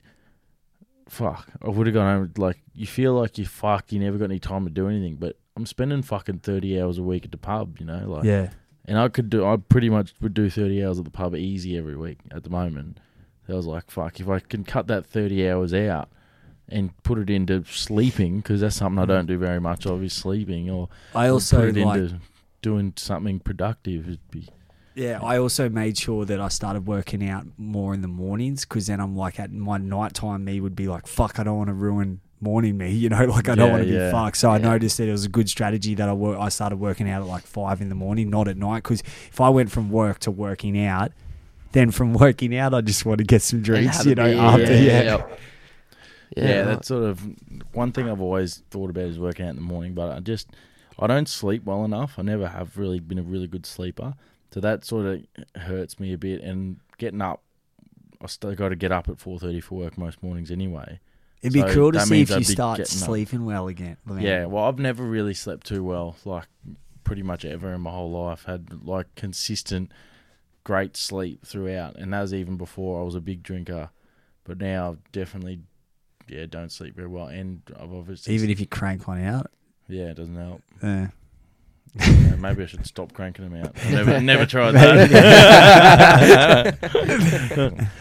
"Fuck! I would have gone home." Like you feel like you fuck. You never got any time to do anything. But I'm spending fucking thirty hours a week at the pub. You know, like, yeah. and I could do. I pretty much would do thirty hours at the pub easy every week at the moment. I was like, "Fuck! If I can cut that thirty hours out." And put it into sleeping because that's something I mm-hmm. don't do very much of is sleeping or I also put it like into doing something productive. It'd be Yeah, I also made sure that I started working out more in the mornings because then I'm like at my nighttime me would be like, fuck, I don't want to ruin morning me, you know, like I don't Yeah, want to yeah. be fucked. So I noticed that it was a good strategy that I work. I started working out at like five in the morning, not at night, because if I went from work to working out, then from working out I just want to get some drinks, you know, beer, after yeah. yeah, Yeah, that's sort of one thing I've always thought about is working out in the morning. But I just I don't sleep well enough. I never have really been a really good sleeper, so that sort of hurts me a bit. And getting up, I still got to get up at four thirty for work most mornings anyway. It'd be So cool to see if you start getting up. sleeping well again. man. Yeah, well, I've never really slept too well, like pretty much ever in my whole life. Had like consistent, great sleep throughout, and that was even before I was a big drinker. But now, I've definitely, yeah, don't sleep very well, and I've obviously Even if you crank one out. yeah, it doesn't help. Yeah. Yeah, maybe I should stop cranking them out. I've never, never tried that.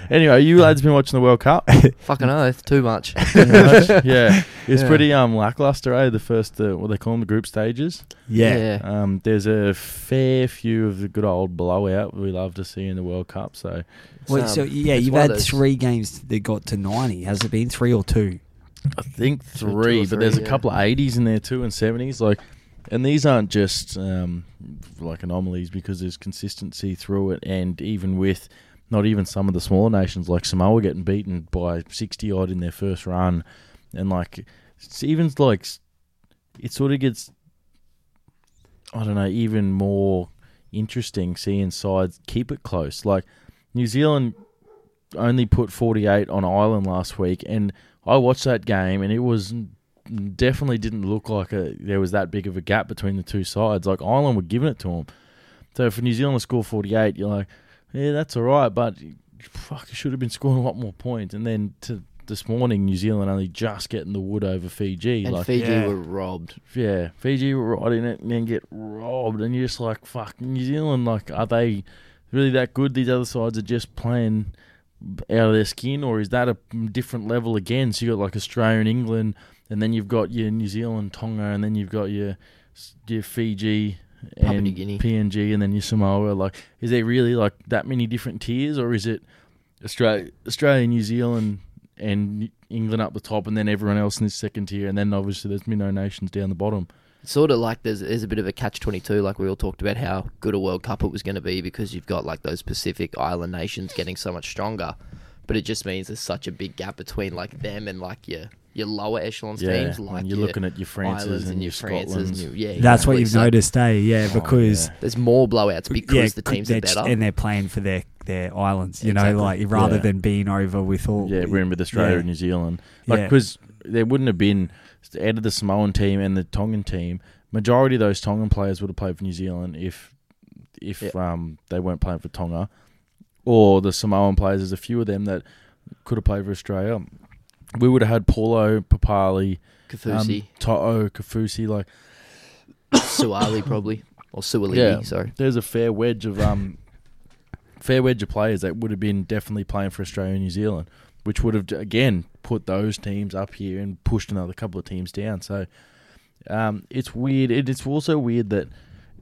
anyway, you lads been watching the World Cup? Fucking oath, too much. yeah, it's Yeah. pretty um lackluster. Eh, the first uh, what they call them, the group stages. Yeah. Um, there's a fair few of the good old blowout we love to see in the World Cup. So Well, Um, so yeah, you've had three games that got to ninety. Has it been three or two? I think Two or three, but there's three, a couple of 80s in there too and 70s. Like, and these aren't just um, like anomalies because there's consistency through it, and even with not even some of the smaller nations like Samoa getting beaten by 60 odd in their first run, and like even like it sort of gets I don't know even more interesting seeing sides keep it close. Like New Zealand only put 48 on Ireland last week, and I watched that game, and it was definitely didn't look like a, there was that big of a gap between the two sides. Like Ireland were giving it to them. So for New Zealand to score 48, you're like, yeah, that's all right, but fuck, you should have been scoring a lot more points. And then to this morning, New Zealand only just getting the wood over Fiji. And like, Fiji Yeah. were robbed. yeah, Fiji were right in it and then get robbed, and you're just like, fuck, New Zealand, like, are they really that good? These other sides are just playing out of their skin, or is that a different level again? So you got like Australia and England, and then you've got your New Zealand, Tonga, and then you've got your your Fiji and New Guinea. PNG, and then your Samoa. Like, is there really like that many different tiers, or is it Australia, Australia, New Zealand, and England up the top, and then everyone else in this second tier, and then obviously there's minnow nations down the bottom. Sort of like there's there's a bit of a catch twenty two, like we all talked about how good a World Cup it was going to be because you've got like those Pacific Island nations getting so much stronger, but it just means there's such a big gap between like them and like your your lower echelons teams, like and you're your looking at your Frances Islands and, and your your Frances, Scotlands. and your, yeah, That's what you've So noticed, eh? Yeah, Oh, because yeah. There's more blowouts because yeah, the teams are they're- better. and they're playing for their their islands. You Exactly. know, like rather Yeah. than being over with all. Yeah, we're in with Australia Yeah. and New Zealand. Like, Yeah. because there wouldn't have been out of the Samoan team and the Tongan team. Majority of those Tongan players would have played for New Zealand if if Yeah. um they weren't playing for Tonga, or the Samoan players. There's a few of them that could have played for Australia. We would have had Paulo Papali'i, Kaufusi, um, To'o Kaufusi. Like, Suali probably or Suaalii. Yeah. Sorry, there's a fair wedge of um fair wedge of players that would have been definitely playing for Australia and New Zealand, which would have again put those teams up here and pushed another couple of teams down. So um, it's weird. It, it's also weird that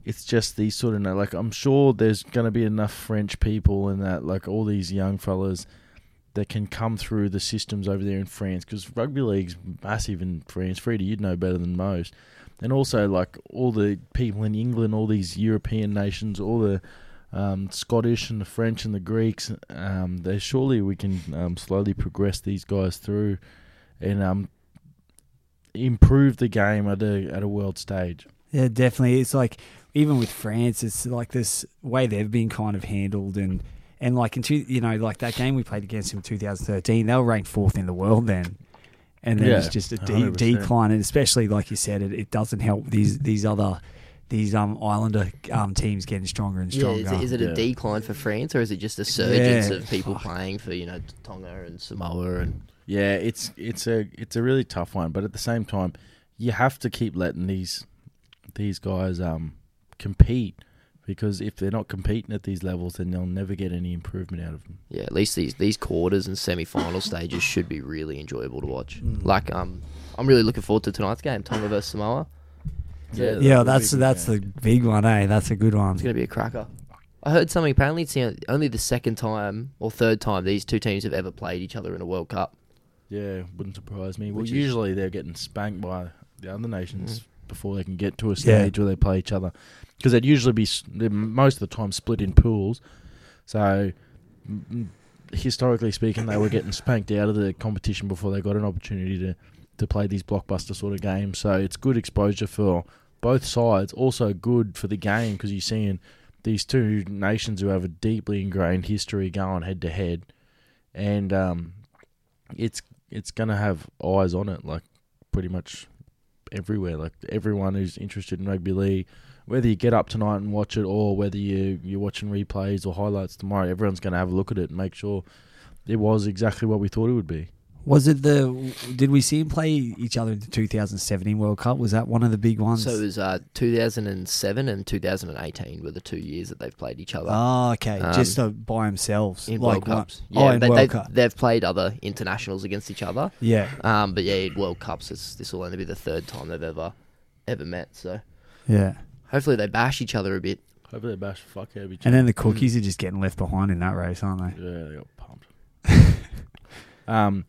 it's just these sort of like I'm sure there's going to be enough French people and that like all these young fellas that can come through the systems over there in France because rugby league's massive in France. Freddie, you'd know better than most. And also, like all the people in England, all these European nations, all the um, Scottish and the French and the Greeks, um, they surely we can um, slowly progress these guys through and um, improve the game at a at a world stage. Yeah, definitely. It's like even with France, it's like this way they've been kind of handled, and And like in two, you know, like that game we played against him in 2013, they were ranked fourth in the world then. And then Yeah, it's just a de- decline, and especially like you said, it, it doesn't help these these other these um Islander um teams getting stronger and stronger. Yeah, stronger. is it, is it Yeah. a decline for France or is it just a surgence Yeah, of people fuck. playing for you know Tonga and Samoa and Yeah, it's it's a it's a really tough one, but at the same time, you have to keep letting these these guys um compete because if they're not competing at these levels, then they'll never get any improvement out of them. yeah, at least these these quarters and semi-final stages should be really enjoyable to watch. Mm. Like um, I'm really looking forward to tonight's game, Tonga versus Samoa. Yeah, yeah, that'll that's be a that's game. the big one, eh? That's a good one. It's gonna be a cracker. I heard something. Apparently, it's only the second time or third time these two teams have ever played each other in a World Cup. Yeah, wouldn't surprise me. Well, Which is- usually they're getting spanked by the other nations Mm. before they can get to a Yeah. stage where they play each other, because they'd usually be most of the time split in pools. So, historically speaking, they were getting spanked out of the competition before they got an opportunity to to play these blockbuster sort of games. So it's good exposure for both sides. Also good for the game because you're seeing these two nations who have a deeply ingrained history going head to head, and um, it's it's gonna have eyes on it, like pretty much everywhere. Like everyone who's interested in rugby league, whether you get up tonight and watch it, or whether you you're watching replays or highlights tomorrow, everyone's gonna have a look at it and make sure it was exactly what we thought it would be. Was it the? Did we see him play each other in the 2017 World Cup? Was that one of the big ones? So it was uh, 2007 and 2018 were the two years that they've played each other Oh, okay. Um, Just uh, by themselves. in like World one- Cups. Oh, Yeah, in they, World they've, Cup. they've played other internationals against each other. Yeah, Um, but yeah, in World Cups, it's, this will only be the third time they've ever ever met. So yeah. hopefully they bash each other a bit. Hopefully they bash the fuck out of each And then the cookies are just getting left behind in that race, aren't they? Yeah, they got pumped. um,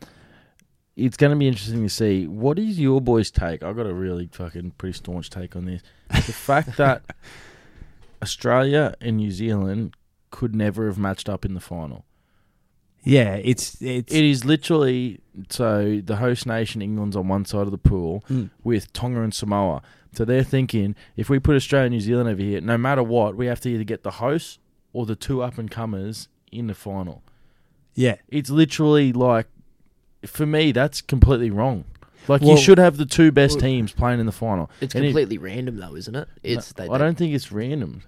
it's going to be interesting to see what is your boys' take. I've got a really fucking pretty staunch take on this. The fact that Australia and New Zealand could never have matched up in the final. Yeah, it's it's It is literally so the host nation England's on one side of the pool Mm. with Tonga and Samoa. So they're thinking if we put Australia and New Zealand over here, no matter what, we have to either get the hosts or the two up and comers in the final. yeah. It's literally like, for me, that's completely wrong. Like Well- you should have the two best well- teams playing in the final. It's And it- completely random though, isn't it? It's they, I don't think it's random.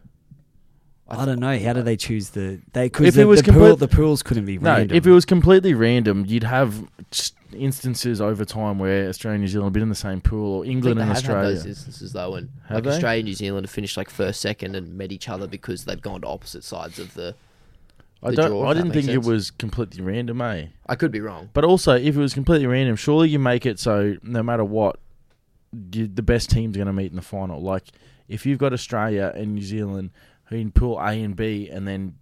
I don't know. How do they choose the they? Because If the, it was the, pool, complete- the pools couldn't be No, random. if it was completely random, you'd have s- instances over time where Australia and New Zealand have been in the same pool, or I think England they and have had Australia. those instances though, and Have like they? Australia and New Zealand have finished like first, second, and met each other because they've gone to opposite sides of the. I the don't. if I that didn't makes think it was completely random, eh? I could be wrong. But also, if it was completely random, surely you make it so no matter what, you, the best team's are going to meet in the final. Like if you've got Australia and New Zealand who in pool A and B, and then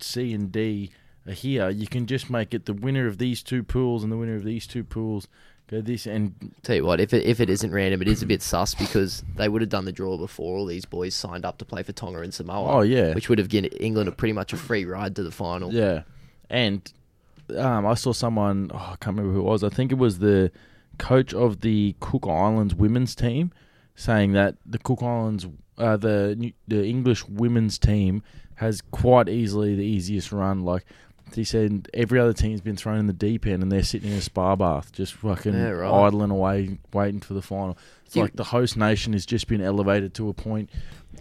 C and D are here, you can just make it the winner of these two pools and the winner of these two pools go this and Tell you what, if it if it isn't random, it is a bit sus because they would have done the draw before all these boys signed up to play for Tonga and Samoa. oh yeah, which would have given England a pretty much a free ride to the final. Yeah, and um, I saw someone. Oh, I can't remember who it was. I think it was the coach of the Cook Islands women's team, saying that the Cook Islands, uh, the the English women's team has quite easily the easiest run. Like he said, every other team's been thrown in the deep end, and they're sitting in a spa bath, just fucking Yeah, right. idling away, waiting for the final. It's Do you- like the host nation has just been elevated to a point.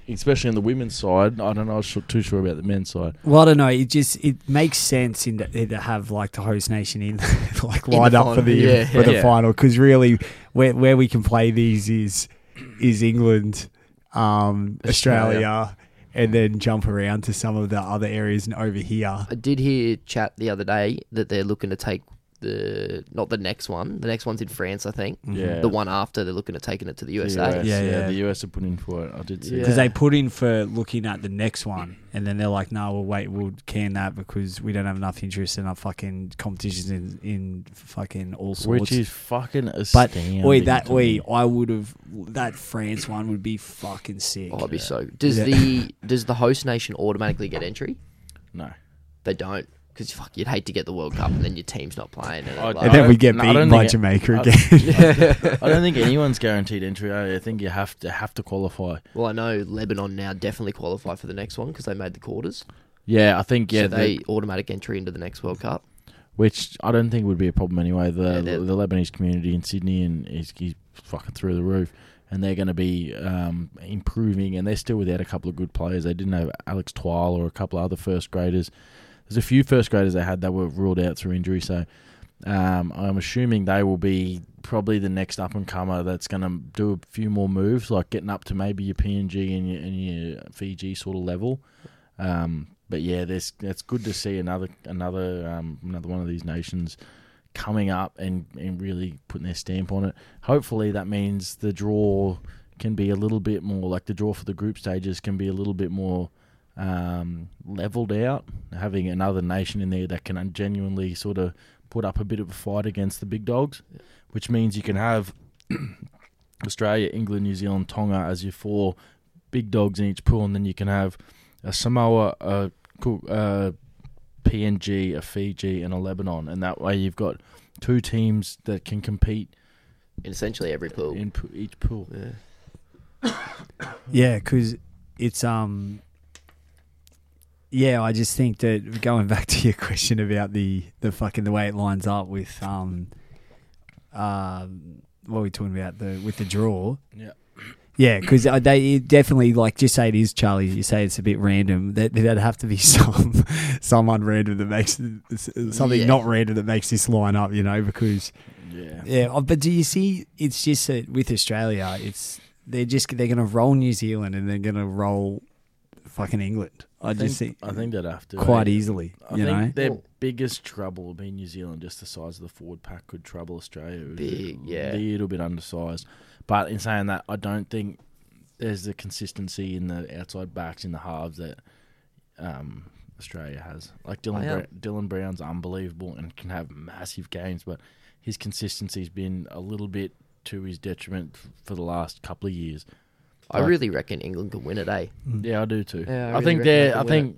Especially on the women's side, I don't know. I'm not too sure about the men's side. well, I don't know. It just it makes sense in the, to have like the host nation in like In the lined up for the yeah. for the final because really where where we can play these is is England, um, Australia. Australia. And then jump around to some of the other areas and over here. I did hear chat the other day that they're looking to take the not the next one. The next one's in France, I think. Mm-hmm. Yeah. The one after they're looking at taking it to the The USA. US, Yeah, yeah, yeah. the US are putting for it. I did see. Yeah. because they put in for looking at the next one, and then they're like, "No, we'll wait, we'll can that because we don't have enough interest in our fucking competitions in, in fucking all sorts." which is fucking but astounding. wait, that to way. I would have that France one would be fucking sick. Oh, it'd be so. Does Yeah. the does the host nation automatically get entry? no. They don't. Because fuck, you'd hate to get the World Cup and then your team's not playing. And, I- like, and then we get No, beaten by think it- Jamaica I- again. I don't think anyone's guaranteed entry. I think you have to have to qualify. well, I know Lebanon now definitely qualify for the next one because they made the quarters. Yeah, I think yeah, so the- they automatic entry into the next World Cup. which I don't think would be a problem anyway. The Yeah, the Lebanese community in Sydney and is he's fucking through the roof, and they're going to be um, improving. And they're still without a couple of good players. They didn't have Alex Twal or a couple of other first graders. There's a few first graders they had that were ruled out through injury. So um, I'm assuming they will be probably the next up and comer that's going to do a few more moves, like getting up to maybe your PNG and your, and your Fiji sort of level. Um, but yeah, there's it's good to see another another um, another one of these nations coming up and, and really putting their stamp on it. Hopefully, that means the draw can be a little bit more like the draw for the group stages can be a little bit more um, leveled out. Having another nation in there that can genuinely sort of put up a bit of a fight against the big dogs, which means you can have Australia, England, New Zealand, Tonga as your four big dogs in each pool, and then you can have a Samoa, a Cook- uh, PNG, a Fiji, and a Lebanon, and that way you've got two teams that can compete In essentially every pool. in po- each pool. yeah. Yeah, because it's um. Yeah, I just think that going back to your question about the the fucking the way it lines up with um, um, what are we talking about the with the draw? Yeah. Yeah, because they definitely like just say it is Charlie. You say it's a bit random. That there'd have to be some someone random that makes something Yeah. not random that makes this line up. You know, because Yeah. yeah, oh, but do you see? It's just that with Australia, it's they're just they're going to roll New Zealand and they're going to roll fucking England. I, just think I think they'd have to quite eh? easily. I you think know, their Well- biggest trouble would be New Zealand. Just the size of the forward pack could trouble Australia. It would be Big, yeah. a little bit undersized. But in saying that, I don't think there's the consistency in the outside backs in the halves that um, Australia has. Like Dylan, I Bra- Dylan Brown's unbelievable and can have massive games, but his consistency's been a little bit to his detriment f- for the last couple of years. I Like- really reckon England can win it, eh? Yeah, I do too. Yeah, I I, really think they they're. can I win think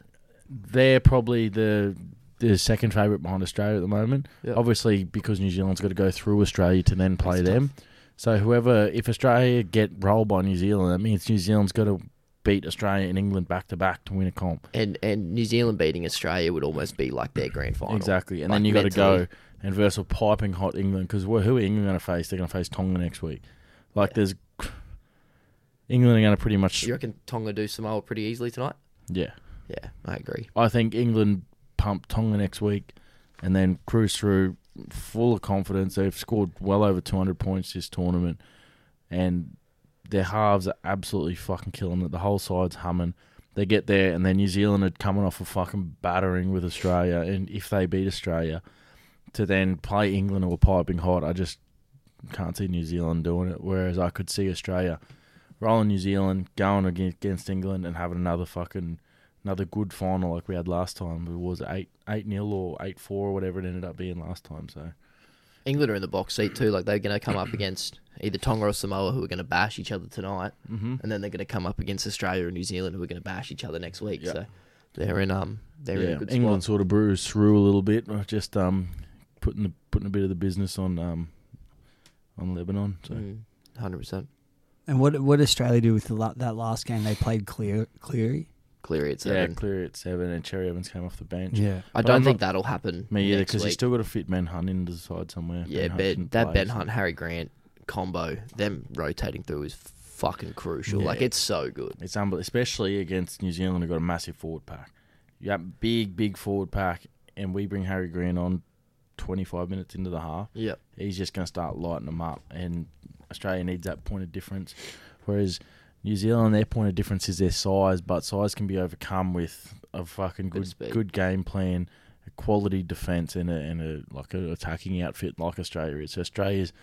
they're probably the the second favourite behind Australia at the moment. Yeah. Obviously, because New Zealand's got to go through Australia to then play That's them. So whoever, if Australia get rolled by New Zealand, that means New Zealand's got to beat Australia and England back to back to win a comp. And and New Zealand beating Australia would almost be like their grand final. Exactly, and Like then you got to go and versus a piping hot England because who are England going to face? They're going to face Tonga next week. Like there's England are going to pretty much You reckon Tonga do Samoa pretty easily tonight? yeah. Yeah, I agree. I think England pump Tonga next week and then cruise through full of confidence. They've scored well over 200 points this tournament and their halves are absolutely fucking killing it. The whole side's humming. They get there and then New Zealand are coming off a fucking battering with Australia and if they beat Australia to then play England or piping hot, I just can't see New Zealand doing it. Whereas I could see Australia rolling New Zealand, going against, England and having another fucking another good final like we had last time. It was eight eight nil or eight four or whatever it ended up being last time. So England are in the box seat too. Like they're going to come up against either Tonga or Samoa, who are going to bash each other tonight, mm-hmm. and then they're going to come up against Australia and New Zealand, who are going to bash each other next week. Yeah. So they're in um they're in a good England spot. sort of bruised through a little bit, just um putting the, putting a bit of the business on um on Lebanon. So Mm, Hundred percent. And what what did Australia do with the, that last game? They played Clear Cleary. Cleary at yeah, seven. clear at seven, and Cherry Evans came off the bench. Yeah, I But don't I'm think not- that'll happen. Me either, because you week. still got to fit Ben Hunt into the side somewhere. yeah, Hunt Ben, that play, Ben so- Hunt Harry Grant combo, them rotating through is fucking crucial. Yeah. Like it's so good. It's unbelievable, especially against New Zealand, who've got a massive forward pack. You got big, big forward pack, and we bring Harry Green on 25 minutes into the half. Yep. He's just going to start lighting them up, and Australia needs that point of difference. Whereas New Zealand, their point of difference is their size, but size can be overcome with a fucking good, good game plan, a quality defense, and a, and a like an attacking outfit like Australia is. So Australia's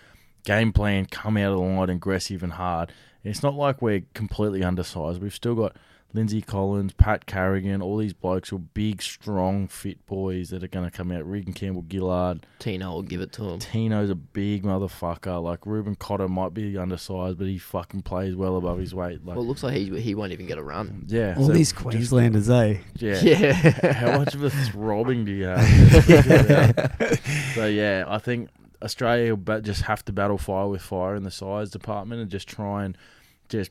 game plan come out of the line aggressive and hard. And it's not like we're completely undersized. We've still got Lindsay Collins, Pat Carrigan, all these blokes who are big, strong, fit boys that are going to come out. Reagan Campbell Gillard. Tino will give it to him. Tino's a big motherfucker. Like Reuben Cotter might be undersized, but he fucking plays well above his weight. Like, Well, it looks like he he won't even get a run. yeah, all so these just- Queenslanders, eh? yeah. Yeah. How much of a throbbing do you have? so yeah, I think Australia will just have to battle fire with fire in the size department and just try and just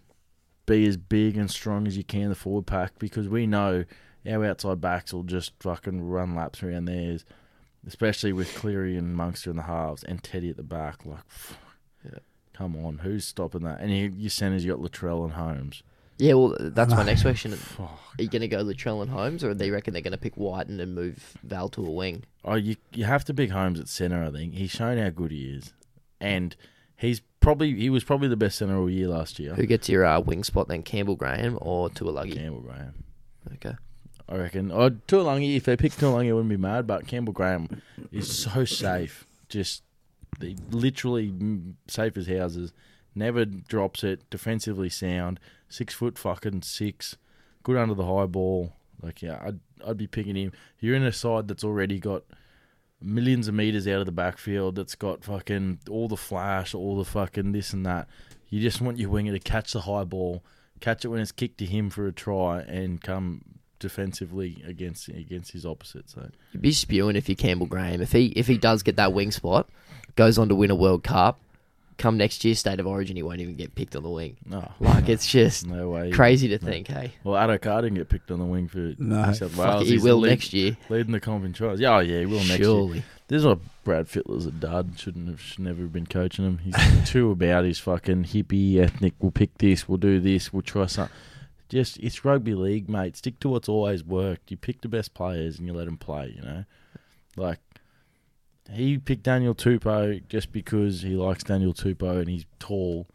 be as big and strong as you can the forward pack because we know our outside backs will just fucking run laps around theirs, especially with Cleary and Munster in the halves and Teddy at the back. Like, Yeah. come on, who's stopping that? And you, your centers, you got Latrell and Holmes. Yeah, well, that's my next question. Fuck. Are you going to go Latrell and Holmes, or they reckon they're going to pick Wighton and move Val to a wing? Oh, you you have to pick Holmes at centre. I think he's shown how good he is, and he's probably he was probably the best centre all year last year. Who gets your uh, wing spot then, Campbell Graham or Taulagi? Campbell Graham. Okay. I reckon. Oh, Taulagi, if they pick Taulagi, I wouldn't be mad. But Campbell Graham is so safe. Just they literally mm, safe as houses. Never drops it. Defensively sound. Six foot fucking six. Good under the high ball. Like yeah, I'd I'd be picking him. You're in a side that's already got millions of meters out of the backfield. That's got fucking all the flash, all the fucking this and that. You just want your winger to catch the high ball, catch it when it's kicked to him for a try, and come defensively against against his opposite. So You'd be spewing if you Campbell Graham. If he if he does get that wing spot, goes on to win a World Cup, come next year State of Origin, he won't even get picked on the wing. no, Like it's just no way. crazy to think. Hey, Well, Addo-Carr didn't get picked on the wing for No. New South Fuck Wales. it, he He's will lead- next year. leading the comp in tries. Yeah, oh yeah, he will next year. Surely. This is why Brad Fittler's a dud. Shouldn't have should never have been coaching him. He's too about his fucking hippie ethnic. We'll pick this. We'll do this. We'll try something. Just it's rugby league, mate. Stick to what's always worked. You pick the best players and you let them play. You know, like he picked Daniel Tupou just because he likes Daniel Tupou and he's tall,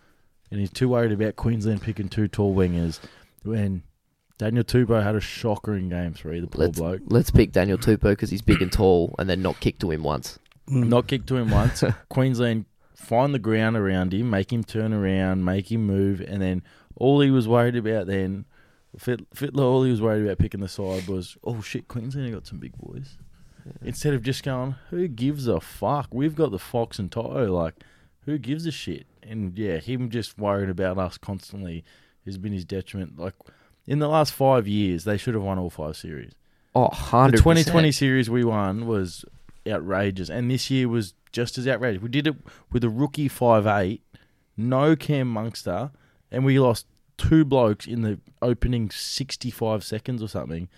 and he's too worried about Queensland picking two tall wingers when. Daniel Tupou had a shocker in game three, the poor Let's bloke. let's pick Daniel Tupou because he's big and tall, and then not kick to him once. Mm. not kick to him once. Queensland find the ground around him, make him turn around, make him move, and then all he was worried about then, Fittler, all he was worried about picking the side was, oh shit, Queensland got some big boys. Instead of just going, who gives a fuck? We've got the Fox and Toto, like, who gives a shit? And yeah, him just worried about us constantly has been his detriment. Like, in the last five years, they should have won all five series. Oh, The 2020 series we won was outrageous, and this year was just as outrageous. We did it with a rookie five eight, no Cam Munster, and we lost two blokes in the opening 65 seconds or something,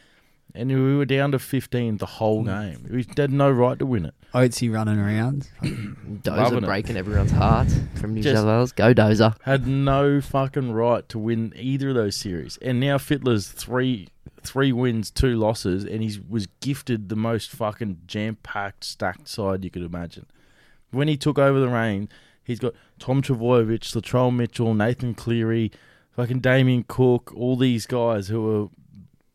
and we were down to 15 the whole game. We had no right to win it. Oatsy running around. Loving Dozer it. breaking everyone's heart from New Just- South Wales. Go Dozer. Had no fucking right to win either of those series, and now Fittler's three three wins, two losses, and he was gifted the most fucking jam packed, stacked side you could imagine. When he took over the reign, he's got Tom Trbojevic, Latrell Mitchell, Nathan Cleary, fucking Damien Cook, all these guys who were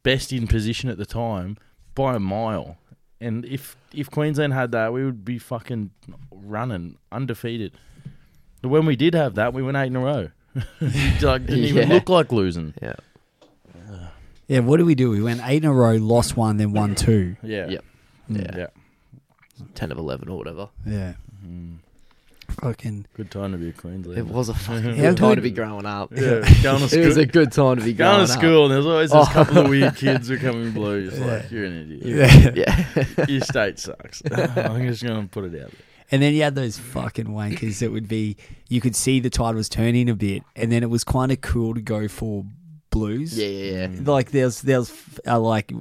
best in position at the time by a mile. And if if Queensland had that, we would be fucking running undefeated. But when we did have that, we went eight in a row. like, didn't even look like losing. Yeah. Yeah, what did we do? We went eight in a row, lost one, then won two. Yeah. Yep. Mm. Yeah. Yeah. 10 of 11 or whatever. Yeah. Mm. Fucking. Good time to be a Queenslander. It was a fucking good time to be growing up. Yeah, going to It was a good time to be growing up. Going to up. school, and there's always this Oh. couple of weird kids who come in blue. It's like, you're an idiot. Yeah. Yeah. Your state sucks. I'm just going to put it out there. And then you had those fucking wankers that would be, you could see the tide was turning a bit, and then it was kind of cool to go for blues. yeah, yeah, yeah. Like there's, there's uh, like,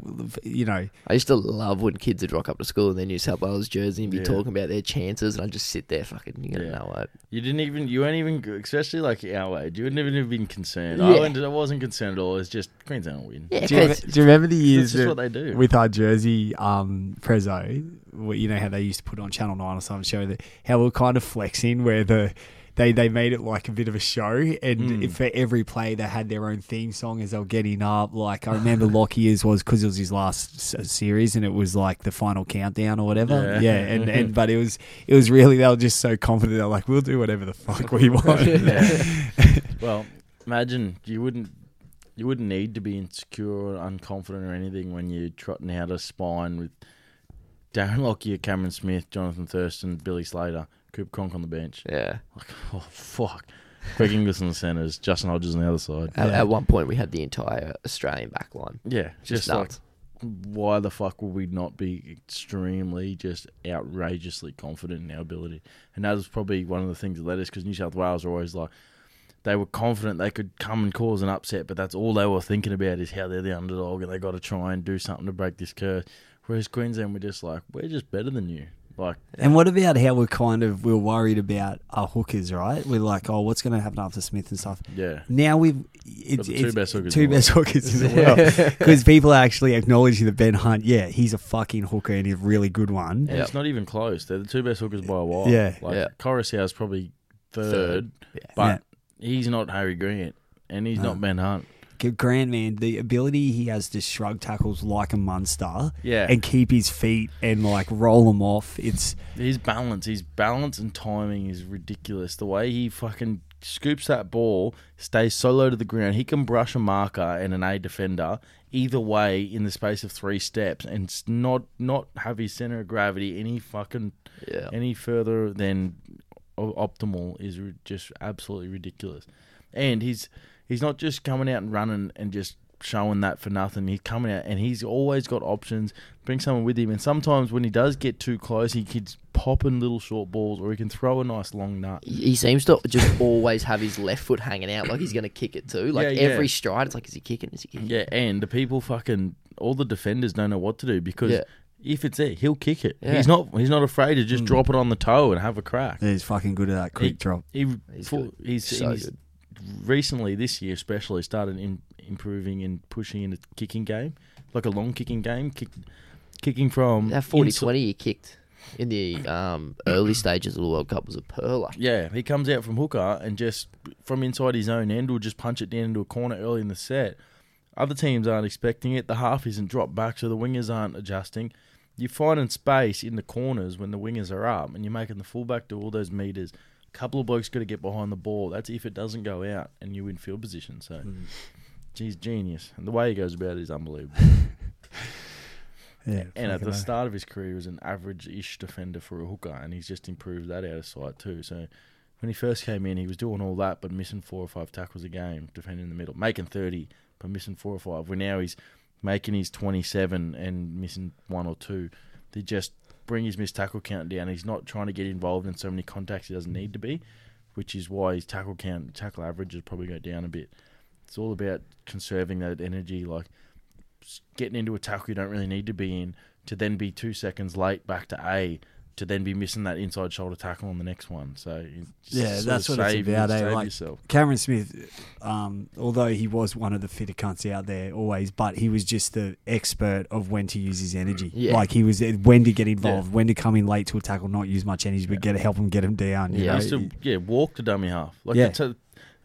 you know, I used to love when kids would rock up to school in their New South Wales jersey and be Yeah. talking about their chances, and I'd just sit there fucking, you're going to Yeah. know it. You didn't even, you weren't even, especially like our age, you wouldn't even have been concerned. Yeah. I, went, I wasn't concerned at all. It's just Queensland will win. Yeah, do you, 'cause- do you remember the That's years just that- what they do. with our jersey um prezzo what- you know how they used to put on channel 9 or some show that how we are kind of flexing where the they they made it like a bit of a show and Mm. for every play they had their own theme song as they were getting up. Like i remember Lockyer's was because it was his last series and it was like the final countdown or whatever. Yeah. yeah, and, and but it was it was really they were just so confident. They're like we'll do whatever the fuck we want. Well, imagine you wouldn't you wouldn't need to be insecure or unconfident or anything when you're trotting out a spine with Darren Lockyer, Cameron Smith, Jonathan Thurston, Billy Slater, Coop Cronk on the bench. Yeah. Like, oh fuck. Greg Inglis in the centres, Justin Hodges on the other side. At, Yeah. at one point, we had the entire Australian back line. Yeah, Just, just like why the fuck would we not be extremely, just outrageously confident in our ability? And that was probably one of the things that led us because New South Wales are always like, they were confident they could come and cause an upset, but that's all they were thinking about is how they're the underdog and they got to try and do something to break this curse. Whereas Queensland were just like, we're just better than you. Like, And what about how we're kind of we're worried about our hookers, right? We're like, oh, what's going to happen after Smith and stuff. yeah. Now we've it's, the two it's best hookers two in the best hookers in the world because people are actually acknowledging that Ben Hunt, yeah, he's a fucking hooker and he's a really good one. And Yep. it's not even close. They're the two best hookers by a while. Yeah. Like, Yeah. Koroisau's probably third, Third. Yeah. but he's not Harry Grant and he's No. not Ben Hunt. Good Grant, man, the ability he has to shrug tackles like a monster Yeah. and keep his feet and like roll them off. It's His balance, his balance and timing is ridiculous. The way he fucking scoops that ball, stays so low to the ground, he can brush a marker and an A defender either way in the space of three steps, and not not have his center of gravity any fucking Yeah. any further than optimal is just absolutely ridiculous. And he's he's not just coming out and running and just showing that for nothing. He's coming out and he's always got options. Bring someone with him, and sometimes when he does get too close, he keeps popping little short balls, or he can throw a nice long nut. He he seems to just always have his left foot hanging out like he's going to kick it too. Like Yeah, yeah. every stride, it's like, is he kicking? Is he kicking? Yeah, and the people fucking all the defenders don't know what to do because. Yeah. If it's there, he'll kick it. Yeah. He's not. He's not afraid to just mm. drop it on the toe and have a crack. he's fucking good at that quick He- drop. He, He's full- good. he's, So he's good. Recently this year especially started in, improving and pushing in the kicking game, like a long kicking game, kick, kicking from That 40 insi- 20 he kicked in the um, early stages of the World Cup was a perler. Yeah, he comes out from hooker and just from inside his own end will just punch it down into a corner early in the set. Other teams aren't expecting it. The half isn't dropped back, so the wingers aren't adjusting. You're finding space in the corners when the wingers are up, and you're making the fullback do all those meters. A couple of blokes got to get behind the ball. That's if it doesn't go out and you win field position. So, hmm. geez, genius. And the way he goes about it is unbelievable. Yeah, And at the oath. start of his career, he was an average-ish defender for a hooker, and he's just improved that out of sight too. So when he first came in, he was doing all that, but missing four or five tackles a game, defending in the middle, making thirty, but missing four or five. Where now he's making his twenty-seven and missing one or two. They just bring his missed tackle count down. He's not trying to get involved in so many contacts he doesn't need to be, which is why his tackle count, tackle average, averages probably go down a bit. It's all about conserving that energy, like getting into a tackle you don't really need to be in to then be two seconds late back to A to then be missing that inside shoulder tackle on the next one. So Yeah, that's what it's save- about, eh? Like- yourself. Cameron Smith, um, although he was one of the fitter cunts out there always, but he was just the expert of when to use his energy. Yeah. Like he was when to get involved, when to come in late to a tackle, not use much energy, but get help him get him down. You Yeah. know? He used to yeah walk to dummy half. Like Yeah. it's a,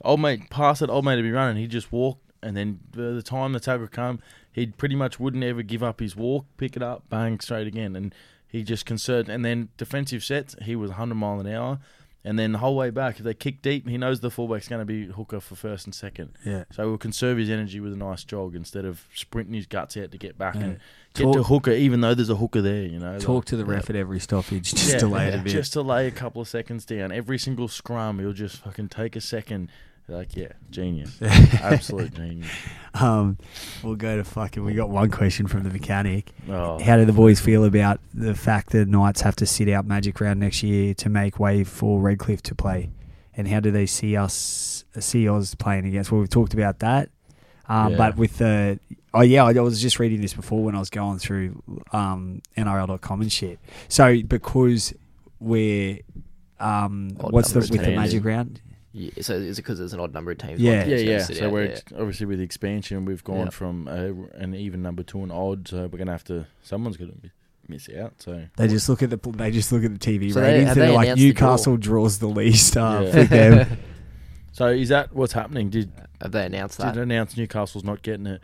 old mate pass it, old mate to be running. He just walk, and then by the time the tackle come, he pretty much wouldn't ever give up his walk, pick it up, bang straight again, and he just concerned. And then defensive sets, he was 100 mile an hour. And then the whole way back, if they kick deep, he knows the fullback's going to be hooker for first and second. yeah. So he'll conserve his energy with a nice jog instead of sprinting his guts out to get back Yeah. and get Talk- to hooker, even though there's a hooker there. You know, Talk Like, to the ref at every stoppage just yeah, to lay it a bit. just to lay a couple of seconds down. Every single scrum, he'll just fucking take a second. Like, yeah, genius, absolute genius. Um, we'll go to fucking. We got one question from the mechanic. Oh, How do the boys feel about the fact that Knights have to sit out Magic Round next year to make way for Redcliffe to play? And how do they see us, see Oz playing against? Well, we've talked about that. Um, Yeah. But with the, oh yeah, I was just reading this before when I was going through um, NRL.com and shit. So because we're, um, Odd what's the with the. Magic Round? Yeah, so is it because there's an odd number of teams? Yeah. One yeah, yeah. So out, we're yeah. obviously with the expansion, we've gone Yeah. from a, an even number to an odd. So we're gonna have to. Someone's gonna mi- miss out. So They just look at the they just look at the TV So ratings. have and they they're like announced the? Newcastle draws the least uh, Yeah. for them. So is that what's happening? Did Have they announced that? did that? announce Newcastle's not getting it?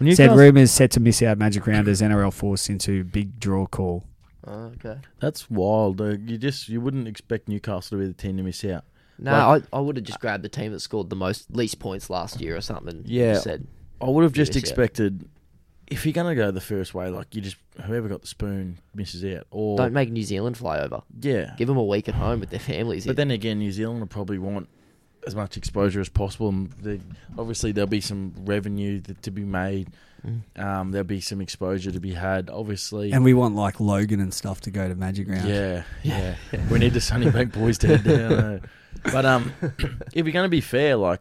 Well, Said rumours set to miss out Magic Round as NRL forced into big draw call. Oh, okay. That's wild. Uh, you just you wouldn't expect Newcastle to be the team to miss out. No, Like- I, I would have just grabbed the team that scored the most least points last year or something. Yeah. Said I would have just miss out. expected if you're gonna go the first way, like you just whoever got the spoon misses out, or don't make New Zealand fly over. yeah. Give them a week at home with their families. But then again, New Zealand will probably want as much exposure as possible. And the, obviously, there'll be some revenue that, to be made. Mm. Um, there'll be some exposure to be had. Obviously, And we want like Logan and stuff to go to Magic Round. yeah, yeah. we need the Sunnybank boys to head down. But um, if you're going to be fair, like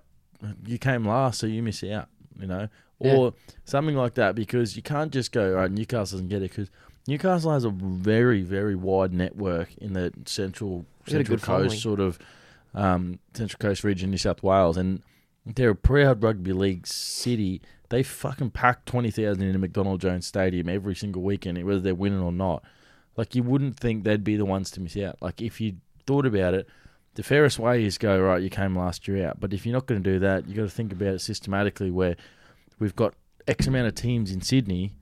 you came last, so you miss out. You know, or something like that, because you can't just go right. Newcastle doesn't get it because Newcastle has a very, very wide network in the central They got a central coast, following. sort of um, central coast region, New South Wales, and they're a proud rugby league city. They fucking pack twenty thousand in a McDonald Jones Stadium every single weekend, whether they're winning or not. Like you wouldn't think they'd be the ones to miss out. Like if you thought about it, the fairest way is go right. You came last year out, but if you're not going to do that, you got to think about it systematically. Where we've got X amount of teams in Sydney,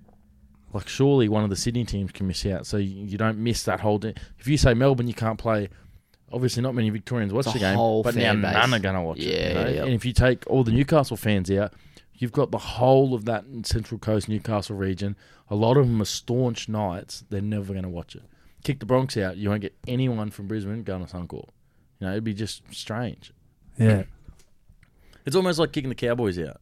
like surely one of the Sydney teams can miss out, so you, you don't miss that whole. Day. If you say Melbourne, you can't play. Obviously, not many Victorians watch the game, but now base. none are going to watch it. Yeah, you know? yeah, yeah. And if you take all the Newcastle fans out, you've got the whole of that Central Coast Newcastle region. A lot of them are staunch Knights. They're never going to watch it. Kick the Bronx out, you won't get anyone from Brisbane going to Suncorp. You know, it'd be just strange. Yeah. It's almost like kicking the Cowboys out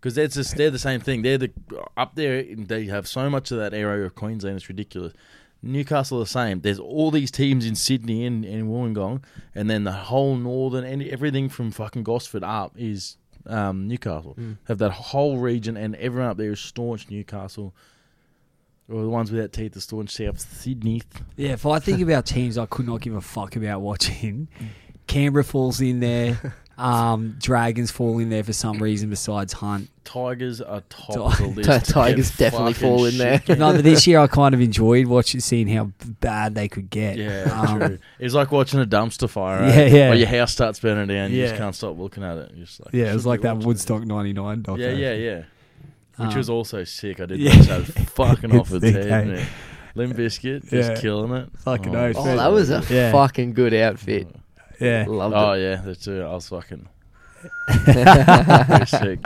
because they're just they're the same thing. They're the up there. They have so much of that area of Queensland. It's ridiculous. Newcastle the same. There's all these teams in Sydney and, and Wollongong, and then the whole northern and everything from fucking Gosford up is um, Newcastle. Have that whole region, and everyone up there is staunch Newcastle. Or the ones without teeth are staunch South Sydney. Yeah, if I think about teams I could not give a fuck about watching, Canberra falls in there. Um, Dragons fall in there for some reason besides Hunt. Tigers are top Ti- of the list. Tigers get definitely fall in there. No, but this year I kind of enjoyed watching, seeing how bad they could get. Yeah, Um, true. It's like watching a dumpster fire. Yeah, Right? yeah. Where your house starts burning down, you Yeah. just can't stop looking at it. You're just like, Yeah, it was like that Woodstock '99 doc. Yeah, yeah, yeah. Which Um, was also sick. I did yeah. watch that. It was fucking off It's its sick, head. eh? man. Limp Bizkit, just Yeah. killing it. Fucking oh. Oh, that was a Yeah. fucking good outfit. Yeah. Loved Oh it. yeah, that's it. I was fucking very sick.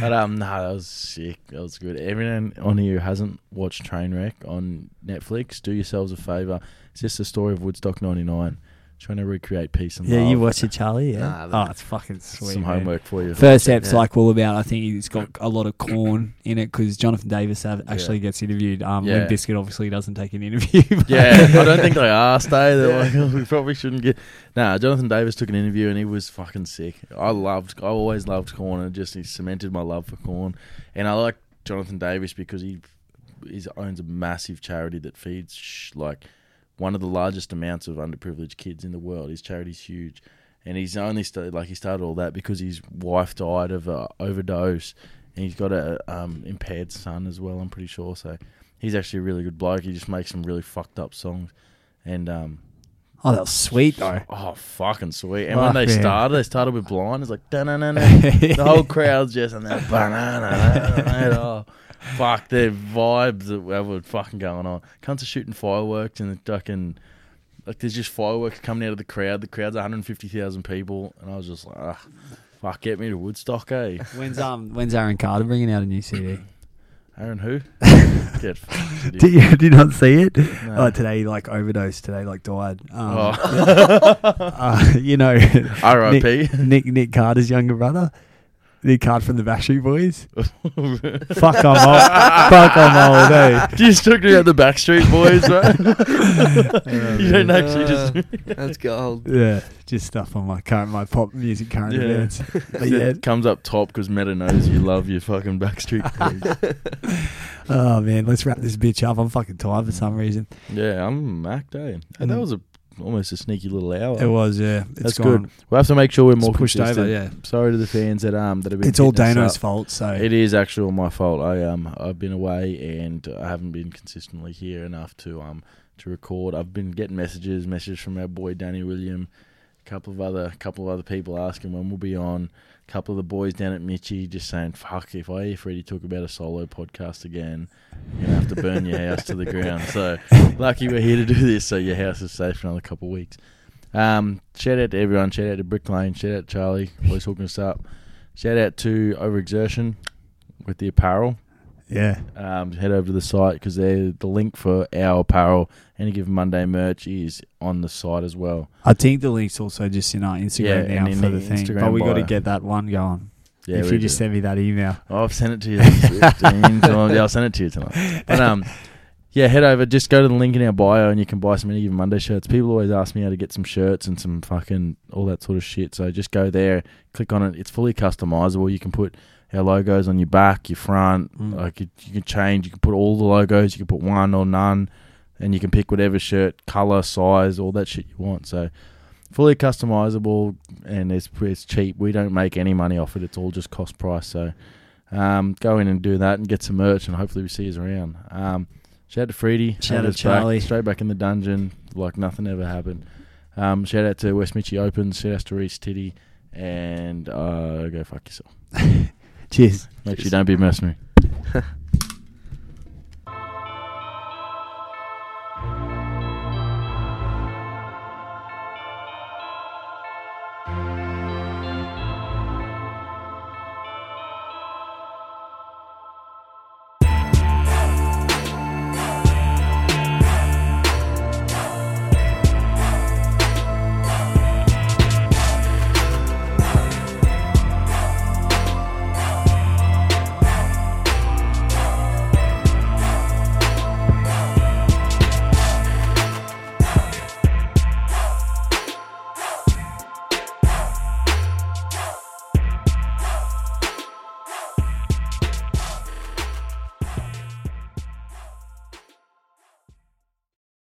But um, no, that was sick. That was good. Everyone on here who hasn't watched Trainwreck on Netflix, do yourselves a favor. It's just the story of Woodstock '99, trying to recreate peace and Yeah, love. you watch it, Charlie. Yeah. Nah, oh, it's fucking sweet. Some man. homework for you. First ep's Yeah. like all about. I think it's got a lot of Korn in it because Jonathan Davis have, actually gets interviewed. Um, Yeah. Limp Bizkit obviously doesn't take an interview. Yeah, I don't think they asked. Eh? They're like, oh, we probably shouldn't get. Nah, Jonathan Davis took an interview and he was fucking sick. I loved. I always loved Korn and just he cemented my love for Korn. And I like Jonathan Davis because he he owns a massive charity that feeds sh- like one of the largest amounts of underprivileged kids in the world. His charity's huge, and he's only started like he started all that because his wife died of a overdose, and he's got a um, impaired son as well. I'm pretty sure. So he's actually a really good bloke. He just makes some really fucked up songs, and um, Oh, that was sweet though. oh fucking sweet. And Fuck, when they man. started, they started with blind. It's like da na na na. The whole crowd's just and that banana. Fuck, their vibes that were fucking going on. Cunts are shooting fireworks and the fucking like there's just fireworks coming out of the crowd. The crowd's 150,000 people, and I was just like, ah, fuck, get me to Woodstock, eh? When's um when's Aaron Carter bringing out a new CD? Aaron who? Get. Did you did you not see it? No. Oh, today he, like overdosed. Today like died. Um, Oh. uh, you know, R.I.P. Nick, Nick Nick Carter's younger brother. Nick card from the Backstreet Boys. Fuck, I'm old. Fuck, I'm old. Eh? just talking about the Backstreet Boys, right? you don't actually just. That's gold. Yeah, just stuff on my current my pop music current Yeah. events. But yeah, It comes up top because Meta knows you love your fucking Backstreet Boys. oh man, let's wrap this bitch up. I'm fucking tired for some reason. yeah, I'm Mac Day. And that Mm. was a almost a sneaky little hour. It was, yeah. It's That's gone. good. We'll have to make sure we're more pushed consistent. over, yeah. Sorry to the fans that um that have been. It's all Dano's fault. So It is actually all my fault. I um I've been away and I haven't been consistently here enough to um to record. I've been getting messages, messages from our boy Danny William, a couple of other couple of other people asking when we'll be on. A couple of the boys down at Mitchy just saying, "Fuck, if I hear Freddie talk about a solo podcast again, you're gonna have to burn your house to the ground." So lucky we're here to do this, so your house is safe for another couple of weeks. Um, shout out to everyone. Shout out to Brick Lane. Shout out to Charlie, always hooking us up. Shout out to Overexertion with the apparel. Yeah. um, head over to the site because the link for our apparel, any given Monday merch is on the site as well. I think the link's also just in our Instagram Yeah, now and in for the the thing. Instagram but we got to bio. get that one going. Yeah, if we you just do. send me that email. Oh, I've sent it to you. Times. Yeah, I'll send it to you tonight. But um, yeah, head over. Just go to the link in our bio, and you can buy some any given Monday shirts. People always ask me how to get some shirts and some fucking all that sort of shit. So just go there, click on it. It's fully customizable. You can put our logos on your back, your front. Mm. Like you, you can change. You can put all the logos. You can put one or none, and you can pick whatever shirt, color, size, all that shit you want. So. Fully customizable and it's it's cheap. We don't make any money off it. It's all just cost price. So um, go in and do that and get some merch, and hopefully we see you around. Um, shout out to Freedy. Shout out back, Charlie. straight back in the dungeon, like nothing ever happened. Um, shout out to West Mitchie Opens. Shout out to Reese Titty, and uh, go fuck yourself. Cheers. Make sure you don't be mercenary.